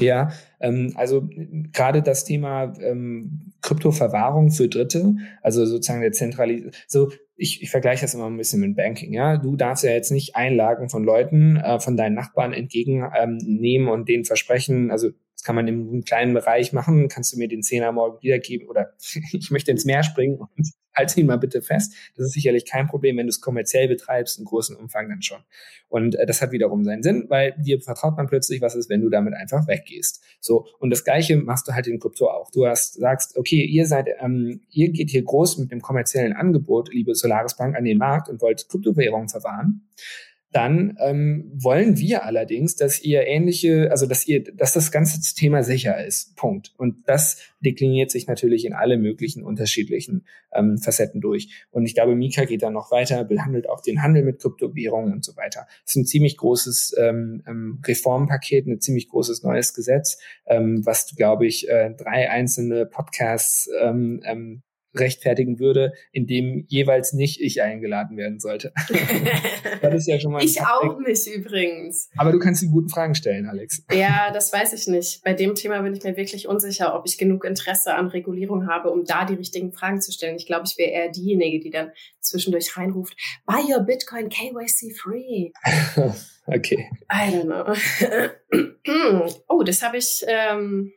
Ja, ähm, also gerade das Thema ähm, Kryptoverwahrung für Dritte, also sozusagen der Zentralisierung, so ich, ich vergleiche das immer ein bisschen mit Banking, ja. Du darfst ja jetzt nicht Einlagen von Leuten, äh, von deinen Nachbarn entgegennehmen ähm, und denen versprechen, also das kann man im kleinen Bereich machen. Kannst du mir den Zehner morgen wiedergeben oder <laughs> ich möchte ins Meer springen und <laughs> halte ihn mal bitte fest. Das ist sicherlich kein Problem, wenn du es kommerziell betreibst, im großen Umfang dann schon. Und äh, das hat wiederum seinen Sinn, weil dir vertraut man plötzlich, was ist, wenn du damit einfach weggehst. So und das Gleiche machst du halt in Krypto auch. Du hast sagst, okay, ihr seid, ähm, ihr geht hier groß mit dem kommerziellen Angebot, liebe Solaris Bank, an den Markt und wollt Kryptowährungen verwahren dann ähm, wollen wir allerdings, dass ihr ähnliche, also dass ihr, dass das ganze Thema sicher ist. Punkt. Und das dekliniert sich natürlich in alle möglichen unterschiedlichen ähm, Facetten durch. Und ich glaube, Mika geht da noch weiter, behandelt auch den Handel mit Kryptowährungen und so weiter. Das ist ein ziemlich großes ähm, ähm Reformpaket, ein ziemlich großes neues Gesetz, ähm, was, glaube ich, äh, drei einzelne Podcasts ähm, ähm, rechtfertigen würde, in dem jeweils nicht ich eingeladen werden sollte. <laughs> das ist ja schon mal ich auch nicht übrigens. Aber du kannst die guten Fragen stellen, Alex. Ja, das weiß ich nicht. Bei dem Thema bin ich mir wirklich unsicher, ob ich genug Interesse an Regulierung habe, um da die richtigen Fragen zu stellen. Ich glaube, ich wäre eher diejenige, die dann zwischendurch reinruft, buy your Bitcoin KYC free. <laughs> okay. I don't know. <clears throat> oh, das habe ich ähm,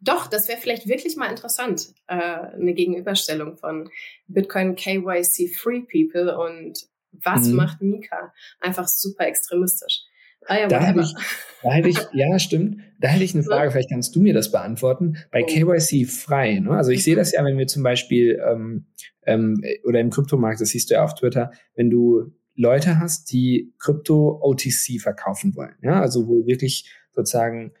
doch, das wäre vielleicht wirklich mal interessant, äh, eine Gegenüberstellung von Bitcoin KYC Free People und was mhm. macht Mika? Einfach super extremistisch. Ah, ja, da, hätte ich, da hätte ich, ja, stimmt. Da hätte ich eine <laughs> Frage, vielleicht kannst du mir das beantworten. Bei oh. KYC frei, ne? Also ich sehe das ja, wenn wir zum Beispiel ähm, ähm, oder im Kryptomarkt, das siehst du ja auf Twitter, wenn du Leute hast, die Krypto OTC verkaufen wollen, ja, also wo wirklich sozusagen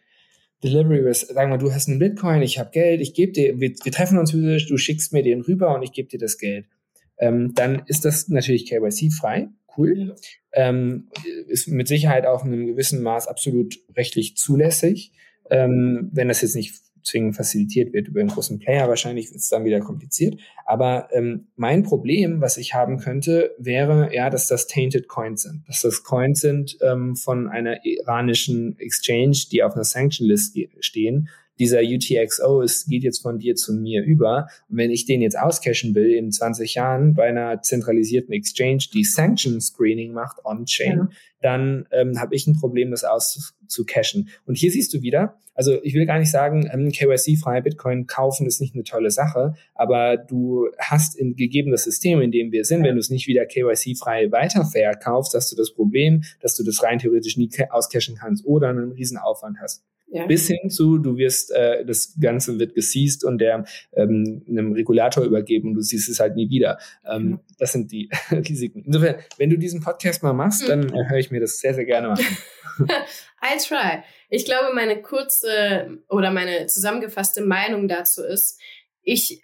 Delivery Risk, sagen wir, du hast einen Bitcoin, ich habe Geld, ich gebe dir, wir, wir, treffen uns physisch, du schickst mir den rüber und ich gebe dir das Geld. Ähm, dann ist das natürlich KYC-frei, cool. Ja. Ähm, ist mit Sicherheit auch in einem gewissen Maß absolut rechtlich zulässig. Ähm, wenn das jetzt nicht zwingend facilitiert wird über einen großen Player. Wahrscheinlich wird es dann wieder kompliziert. Aber ähm, mein Problem, was ich haben könnte, wäre ja, dass das Tainted Coins sind. Dass das Coins sind ähm, von einer iranischen Exchange, die auf einer Sanction List stehen, dieser UTXO ist, geht jetzt von dir zu mir über. Und wenn ich den jetzt auscashen will in 20 Jahren bei einer zentralisierten Exchange, die Sanction Screening macht on-chain, ja. dann ähm, habe ich ein Problem, das auszucashen. Und hier siehst du wieder, also ich will gar nicht sagen, ähm, KYC-freie Bitcoin kaufen ist nicht eine tolle Sache, aber du hast in gegebenes System, in dem wir sind, wenn du es nicht wieder KYC-frei weiterverkaufst, hast du das Problem, dass du das rein theoretisch nie auscashen kannst oder einen riesen Aufwand hast. Ja. Bis hin zu, du wirst, äh, das Ganze wird gesiezt und der ähm, einem Regulator übergeben und du siehst es halt nie wieder. Ähm, das sind die <laughs> Risiken. Insofern, wenn du diesen Podcast mal machst, dann mhm. äh, höre ich mir das sehr, sehr gerne mal an. <laughs> <laughs> I try. Ich glaube, meine kurze oder meine zusammengefasste Meinung dazu ist, ich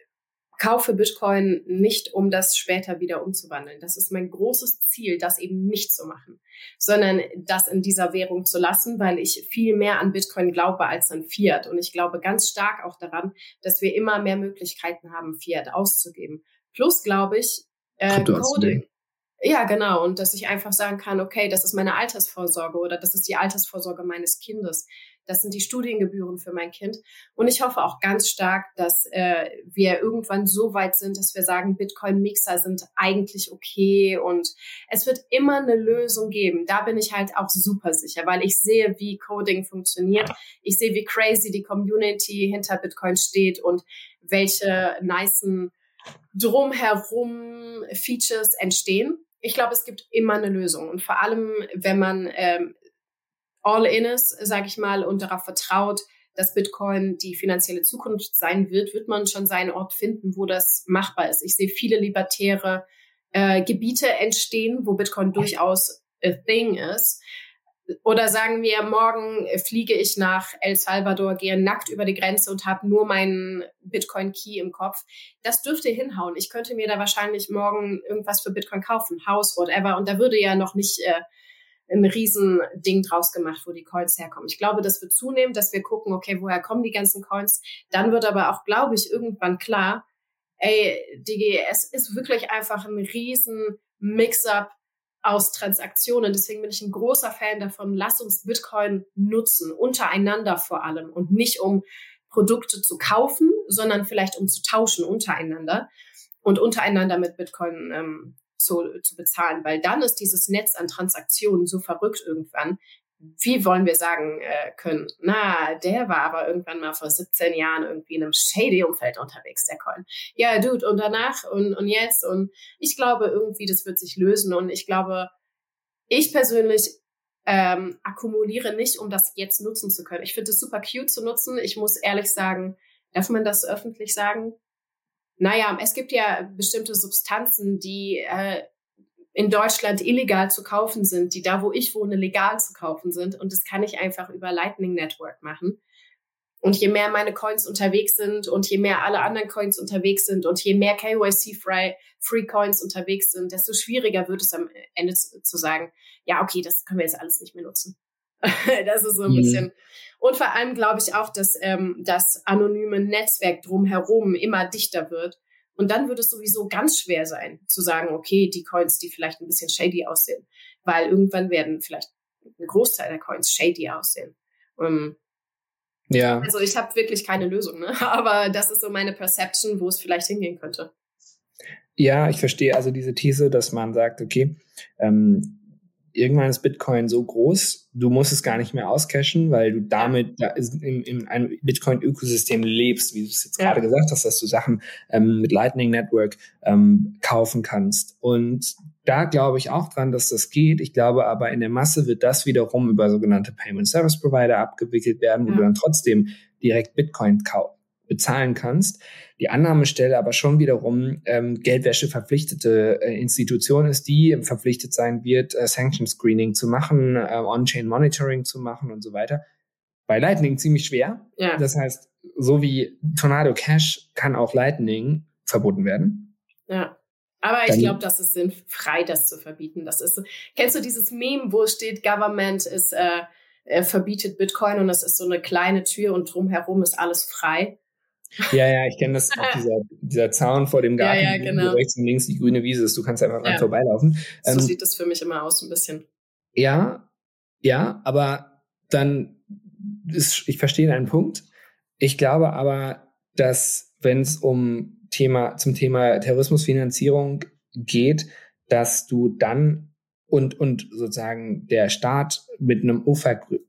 kaufe Bitcoin nicht, um das später wieder umzuwandeln. Das ist mein großes Ziel, das eben nicht zu machen, sondern das in dieser Währung zu lassen, weil ich viel mehr an Bitcoin glaube als an Fiat. Und ich glaube ganz stark auch daran, dass wir immer mehr Möglichkeiten haben, Fiat auszugeben. Plus glaube ich, äh, Coding. Ja, genau. Und dass ich einfach sagen kann, okay, das ist meine Altersvorsorge oder das ist die Altersvorsorge meines Kindes. Das sind die Studiengebühren für mein Kind. Und ich hoffe auch ganz stark, dass äh, wir irgendwann so weit sind, dass wir sagen, Bitcoin-Mixer sind eigentlich okay und es wird immer eine Lösung geben. Da bin ich halt auch super sicher, weil ich sehe, wie Coding funktioniert. Ich sehe, wie crazy die Community hinter Bitcoin steht und welche nicen drumherum Features entstehen. Ich glaube, es gibt immer eine Lösung. Und vor allem, wenn man ähm, all in ist, sage ich mal, und darauf vertraut, dass Bitcoin die finanzielle Zukunft sein wird, wird man schon seinen Ort finden, wo das machbar ist. Ich sehe viele libertäre äh, Gebiete entstehen, wo Bitcoin durchaus a thing ist. oder sagen wir, morgen fliege ich nach El Salvador, gehe nackt über die Grenze und habe nur meinen Bitcoin-Key im Kopf. Das dürfte hinhauen. Ich könnte mir da wahrscheinlich morgen irgendwas für Bitcoin kaufen, Haus, whatever. Und da würde ja noch nicht äh, ein Riesending draus gemacht, wo die Coins herkommen. Ich glaube, das wird zunehmen, dass wir gucken, okay, woher kommen die ganzen Coins? Dann wird aber auch, glaube ich, irgendwann klar, ey, DGS ist wirklich einfach ein riesen Mix-up aus Transaktionen. Deswegen bin ich ein großer Fan davon. Lass uns Bitcoin nutzen, untereinander vor allem und nicht um Produkte zu kaufen, sondern vielleicht um zu tauschen untereinander und untereinander mit Bitcoin ähm, zu, zu bezahlen, weil dann ist dieses Netz an Transaktionen so verrückt irgendwann. Wie wollen wir sagen äh, können, na, der war aber irgendwann mal vor 17 Jahren irgendwie in einem shady Umfeld unterwegs, der Coin. Ja, Dude, und danach und, und jetzt und ich glaube irgendwie, das wird sich lösen und ich glaube, ich persönlich ähm, akkumuliere nicht, um das jetzt nutzen zu können. Ich finde es super cute zu nutzen. Ich muss ehrlich sagen, darf man das öffentlich sagen? Naja, es gibt ja bestimmte Substanzen, die äh, in Deutschland illegal zu kaufen sind, die da, wo ich wohne, legal zu kaufen sind. Und das kann ich einfach über Lightning Network machen. Und je mehr meine Coins unterwegs sind und je mehr alle anderen Coins unterwegs sind und je mehr KYC-free Free Coins unterwegs sind, desto schwieriger wird es am Ende zu, zu sagen, ja, okay, das können wir jetzt alles nicht mehr nutzen. <laughs> das ist so ein mhm. bisschen. Und vor allem glaube ich auch, dass ähm, das anonyme Netzwerk drumherum immer dichter wird. Und dann wird es sowieso ganz schwer sein, zu sagen, okay, die Coins, die vielleicht ein bisschen shady aussehen, weil irgendwann werden vielleicht ein Großteil der Coins shady aussehen. Um, ähm, ja. Also ich habe wirklich keine Lösung, ne? <laughs> aber das ist so meine Perception, wo es vielleicht hingehen könnte. Ja, ich verstehe also diese These, dass man sagt, okay, ähm, irgendwann ist Bitcoin so groß, du musst es gar nicht mehr auscashen, weil du damit da in, in einem Bitcoin-Ökosystem lebst, wie du es jetzt ja. gerade gesagt hast, dass du Sachen ähm, mit Lightning Network ähm, kaufen kannst. Und da glaube ich auch dran, dass das geht. Ich glaube aber in der Masse wird das wiederum über sogenannte Payment Service Provider abgewickelt werden, wo ja. du dann trotzdem direkt Bitcoin bezahlen kannst. Die Annahmestelle aber schon wiederum ähm, Geldwäsche verpflichtete äh, Institution ist, die verpflichtet sein wird, äh, Sanction Screening zu machen, äh, On-Chain Monitoring zu machen und so weiter. Bei Lightning ziemlich schwer. Ja. Das heißt, so wie Tornado Cash kann auch Lightning verboten werden. Ja. Aber ich glaube, das ist sinnfrei, das zu verbieten. Das ist, kennst du dieses Meme, wo steht, Government ist, äh, äh, verbietet Bitcoin und das ist so eine kleine Tür und drumherum ist alles frei? Ja, ja, ich kenne das, auch dieser, dieser Zaun vor dem Garten, ja, ja, genau. wo rechts und links die grüne Wiese ist, du kannst einfach ja. vorbeilaufen. So ähm, sieht das für mich immer aus, ein bisschen. Ja, ja, aber dann ist, ich verstehe deinen Punkt. Ich glaube aber, dass wenn es um Thema, zum Thema Terrorismusfinanzierung geht, dass du dann und, und sozusagen der Staat mit einem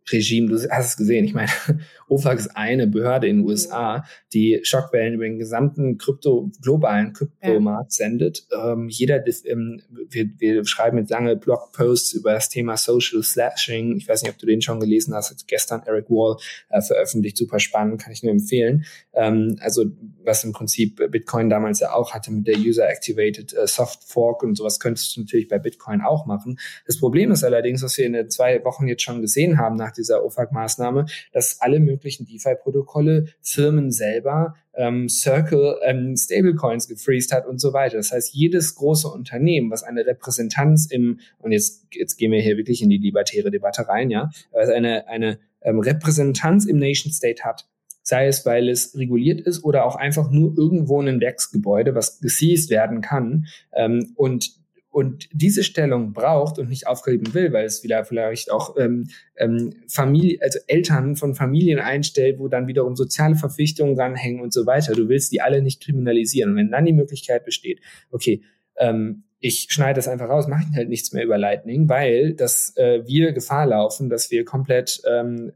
OFAC-Regime, du hast es gesehen, ich meine, <laughs> OFAC ist eine Behörde in den USA, die Schockwellen über den gesamten Krypto, globalen Kryptomarkt sendet. Ähm, jeder, ähm, wir, wir schreiben jetzt lange Blogposts über das Thema Social Slashing. Ich weiß nicht, ob du den schon gelesen hast, hat gestern Eric Wall äh, veröffentlicht, super spannend, kann ich nur empfehlen. Ähm, also was im Prinzip Bitcoin damals ja auch hatte mit der User-Activated äh, Soft Fork und sowas könntest du natürlich bei Bitcoin auch machen. Das Problem ist allerdings, was wir in den zwei Wochen jetzt schon gesehen haben nach dieser OFAC-Maßnahme, dass alle möglichen DeFi-Protokolle Firmen selber ähm, Circle ähm, Stablecoins gefreezed hat und so weiter. Das heißt, jedes große Unternehmen, was eine Repräsentanz im, und jetzt, jetzt gehen wir hier wirklich in die libertäre Debatte rein, ja, was eine, eine ähm, Repräsentanz im Nation State hat, sei es, weil es reguliert ist oder auch einfach nur irgendwo ein Werksgebäude, was geseized werden kann ähm, und und diese Stellung braucht und nicht aufgeben will, weil es wieder vielleicht auch ähm, ähm, Familie, also Eltern von Familien einstellt, wo dann wiederum soziale Verpflichtungen dranhängen und so weiter. Du willst die alle nicht kriminalisieren. Und wenn dann die Möglichkeit besteht, okay, ähm, ich schneide das einfach raus, mache halt nichts mehr über Lightning, weil dass äh, wir Gefahr laufen, dass wir komplett ähm,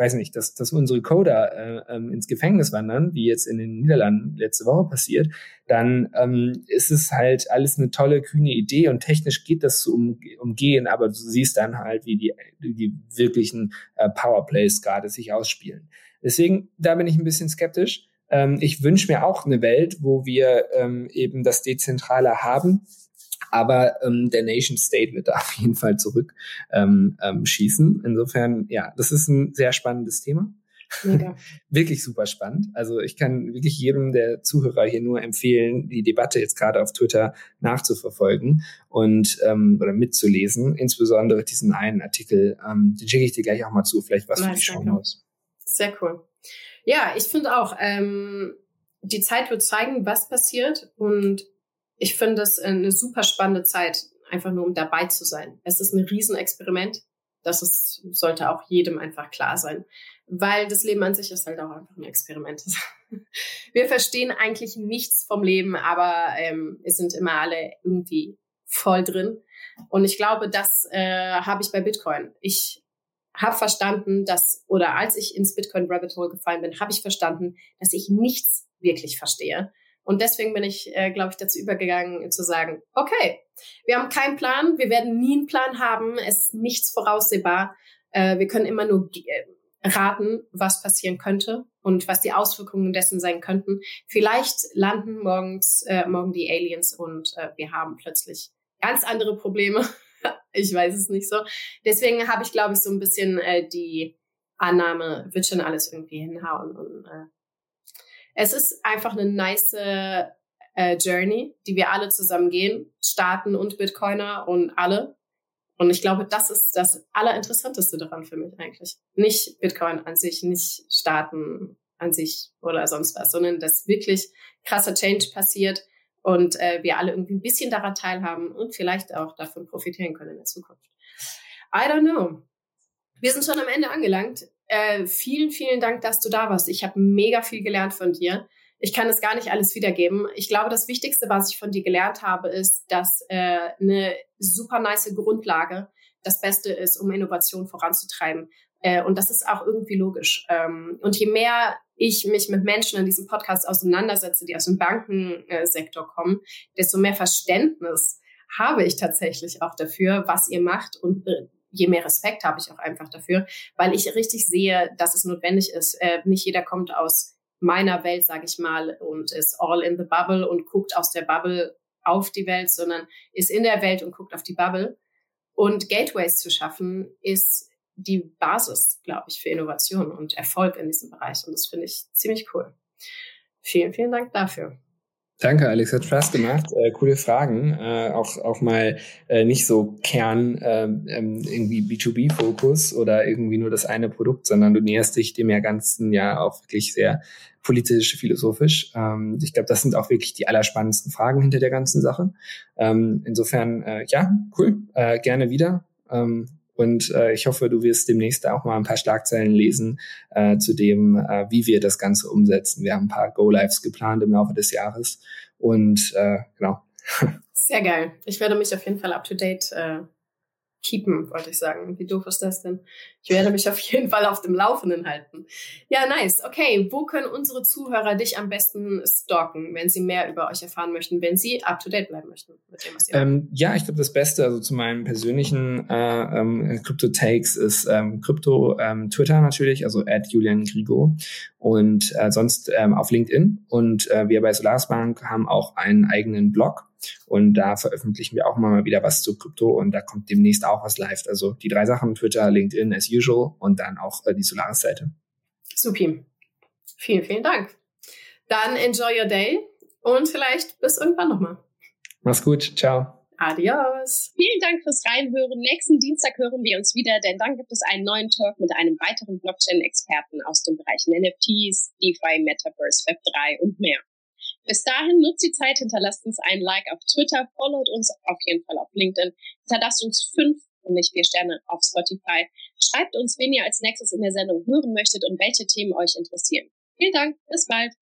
weiß nicht, dass, dass unsere Coder äh, ähm, ins Gefängnis wandern, wie jetzt in den Niederlanden letzte Woche passiert, dann ähm, ist es halt alles eine tolle, kühne Idee und technisch geht das zu um, umgehen, aber du siehst dann halt, wie die, die wirklichen äh, Powerplays gerade sich ausspielen. Deswegen, da bin ich ein bisschen skeptisch. Ähm, ich wünsche mir auch eine Welt, wo wir ähm, eben das Dezentrale haben, Aber ähm, der Nation State wird da <laughs> auf jeden Fall zurück ähm, ähm, schießen. Insofern, ja, das ist ein sehr spannendes Thema. Mega. <laughs> wirklich super spannend. Also ich kann wirklich jedem der Zuhörer hier nur empfehlen, die Debatte jetzt gerade auf Twitter nachzuverfolgen und ähm, oder mitzulesen. Insbesondere diesen einen Artikel, ähm, den schicke ich dir gleich auch mal zu, vielleicht was nice, für die Show Notes. Sehr cool. Ja, ich finde auch, ähm, die Zeit wird zeigen, was passiert und ich finde es eine super spannende Zeit, einfach nur um dabei zu sein. Es ist ein Riesenexperiment. Das ist, sollte auch jedem einfach klar sein weil das Leben an sich ist halt auch einfach ein Experiment. <laughs> Wir verstehen eigentlich nichts vom Leben, aber ähm, es sind immer alle irgendwie voll drin. Und ich glaube, das äh, habe ich bei Bitcoin. Ich habe verstanden, dass, oder als ich ins Bitcoin Rabbit Hole gefallen bin, habe ich verstanden, dass ich nichts wirklich verstehe. Und deswegen bin ich, äh, glaube ich, dazu übergegangen zu sagen, okay, wir haben keinen Plan, wir werden nie einen Plan haben, es ist nichts voraussehbar. Äh, wir können immer nur äh, raten, was passieren könnte und was die Auswirkungen dessen sein könnten. Vielleicht landen morgens, äh, morgen die Aliens und äh, wir haben plötzlich ganz andere Probleme. <laughs> ich weiß es nicht so. Deswegen habe ich, glaube ich, so ein bisschen äh, die Annahme, wird schon alles irgendwie hinhauen. Und, äh, es ist einfach eine nice äh, Journey, die wir alle zusammen gehen, Staaten und Bitcoiner und alle. Und ich glaube, das ist das Allerinteressanteste daran für mich eigentlich. Nicht Bitcoin an sich, nicht Staaten an sich oder sonst was, sondern dass wirklich krasser Change passiert und äh, wir alle irgendwie ein bisschen daran teilhaben und vielleicht auch davon profitieren können in der Zukunft. I don't know. Wir sind schon am Ende angelangt. Äh, vielen, vielen Dank, dass du da warst. Ich habe mega viel gelernt von dir. Ich kann es gar nicht alles wiedergeben. Ich glaube, das Wichtigste, was ich von dir gelernt habe, ist, dass äh, eine super nice Grundlage das Beste ist, um Innovation voranzutreiben. Äh, und das ist auch irgendwie logisch. Ähm, und je mehr ich mich mit Menschen in diesem Podcast auseinandersetze, die aus dem Bankensektor kommen, desto mehr Verständnis habe ich tatsächlich auch dafür, was ihr macht und äh, je mehr Respekt habe ich auch einfach dafür, weil ich richtig sehe, dass es notwendig ist. Äh, nicht jeder kommt aus meiner Welt, sage ich mal, und ist all in the bubble und guckt aus der Bubble auf die Welt, sondern ist in der Welt und guckt auf die Bubble. Und Gateways zu schaffen, ist die Basis, glaube ich, für Innovation und Erfolg in diesem Bereich. Und das finde ich ziemlich cool. Vielen, vielen Dank dafür. Danke, Alex, hat Spaß gemacht. Äh, coole Fragen. Äh, auch, auch mal äh, nicht so Kern äh, ähm, irgendwie B2B-Fokus oder irgendwie nur das eine Produkt, sondern du näherst dich dem ja ganzen ja auch wirklich sehr politisch, philosophisch. Ähm, ich glaube, das sind auch wirklich die allerspannendsten Fragen hinter der ganzen Sache. Ähm, insofern, äh, ja, cool. Äh, gerne wieder. Ähm, und äh, ich hoffe, du wirst demnächst auch mal ein paar Schlagzeilen lesen äh, zu dem, äh, wie wir das Ganze umsetzen. Wir haben ein paar Go-Lives geplant im Laufe des Jahres. Und äh, genau. Sehr geil. Ich werde mich auf jeden Fall up to date äh, keepen, wollte ich sagen. Wie doof ist das denn? Ich werde mich auf jeden Fall auf dem Laufenden halten. Ja, nice. Okay, wo können unsere Zuhörer dich am besten stalken, wenn sie mehr über euch erfahren möchten, wenn sie up to date bleiben möchten mit dem, was ihr ähm, Ja, ich glaube, das Beste, also zu meinen persönlichen äh, ähm, Crypto-Takes ist ähm, Crypto, ähm, Twitter natürlich, also at Julian Grigo und äh, sonst ähm, auf LinkedIn. Und äh, wir bei Solaris Bank haben auch einen eigenen Blog und da veröffentlichen wir auch mal wieder was zu Krypto und da kommt demnächst auch was live. Also die drei Sachen, Twitter, LinkedIn as usual und dann auch äh, die Solaris-Seite. Supi. Vielen, vielen Dank. Dann enjoy your day und vielleicht bis irgendwann nochmal. Mach's gut. Ciao. Adios. Vielen Dank fürs Reinhören. Nächsten Dienstag hören wir uns wieder, denn dann gibt es einen neuen Talk mit einem weiteren Blockchain-Experten aus den Bereichen NFTs, DeFi, Metaverse, Web3 und mehr. Bis dahin nutzt die Zeit, hinterlasst uns ein Like auf Twitter, followt uns auf jeden Fall auf LinkedIn, hinterlasst uns fünf und nicht vier Sterne auf Spotify. Schreibt uns, wen ihr als nächstes in der Sendung hören möchtet und welche Themen euch interessieren. Vielen Dank, bis bald.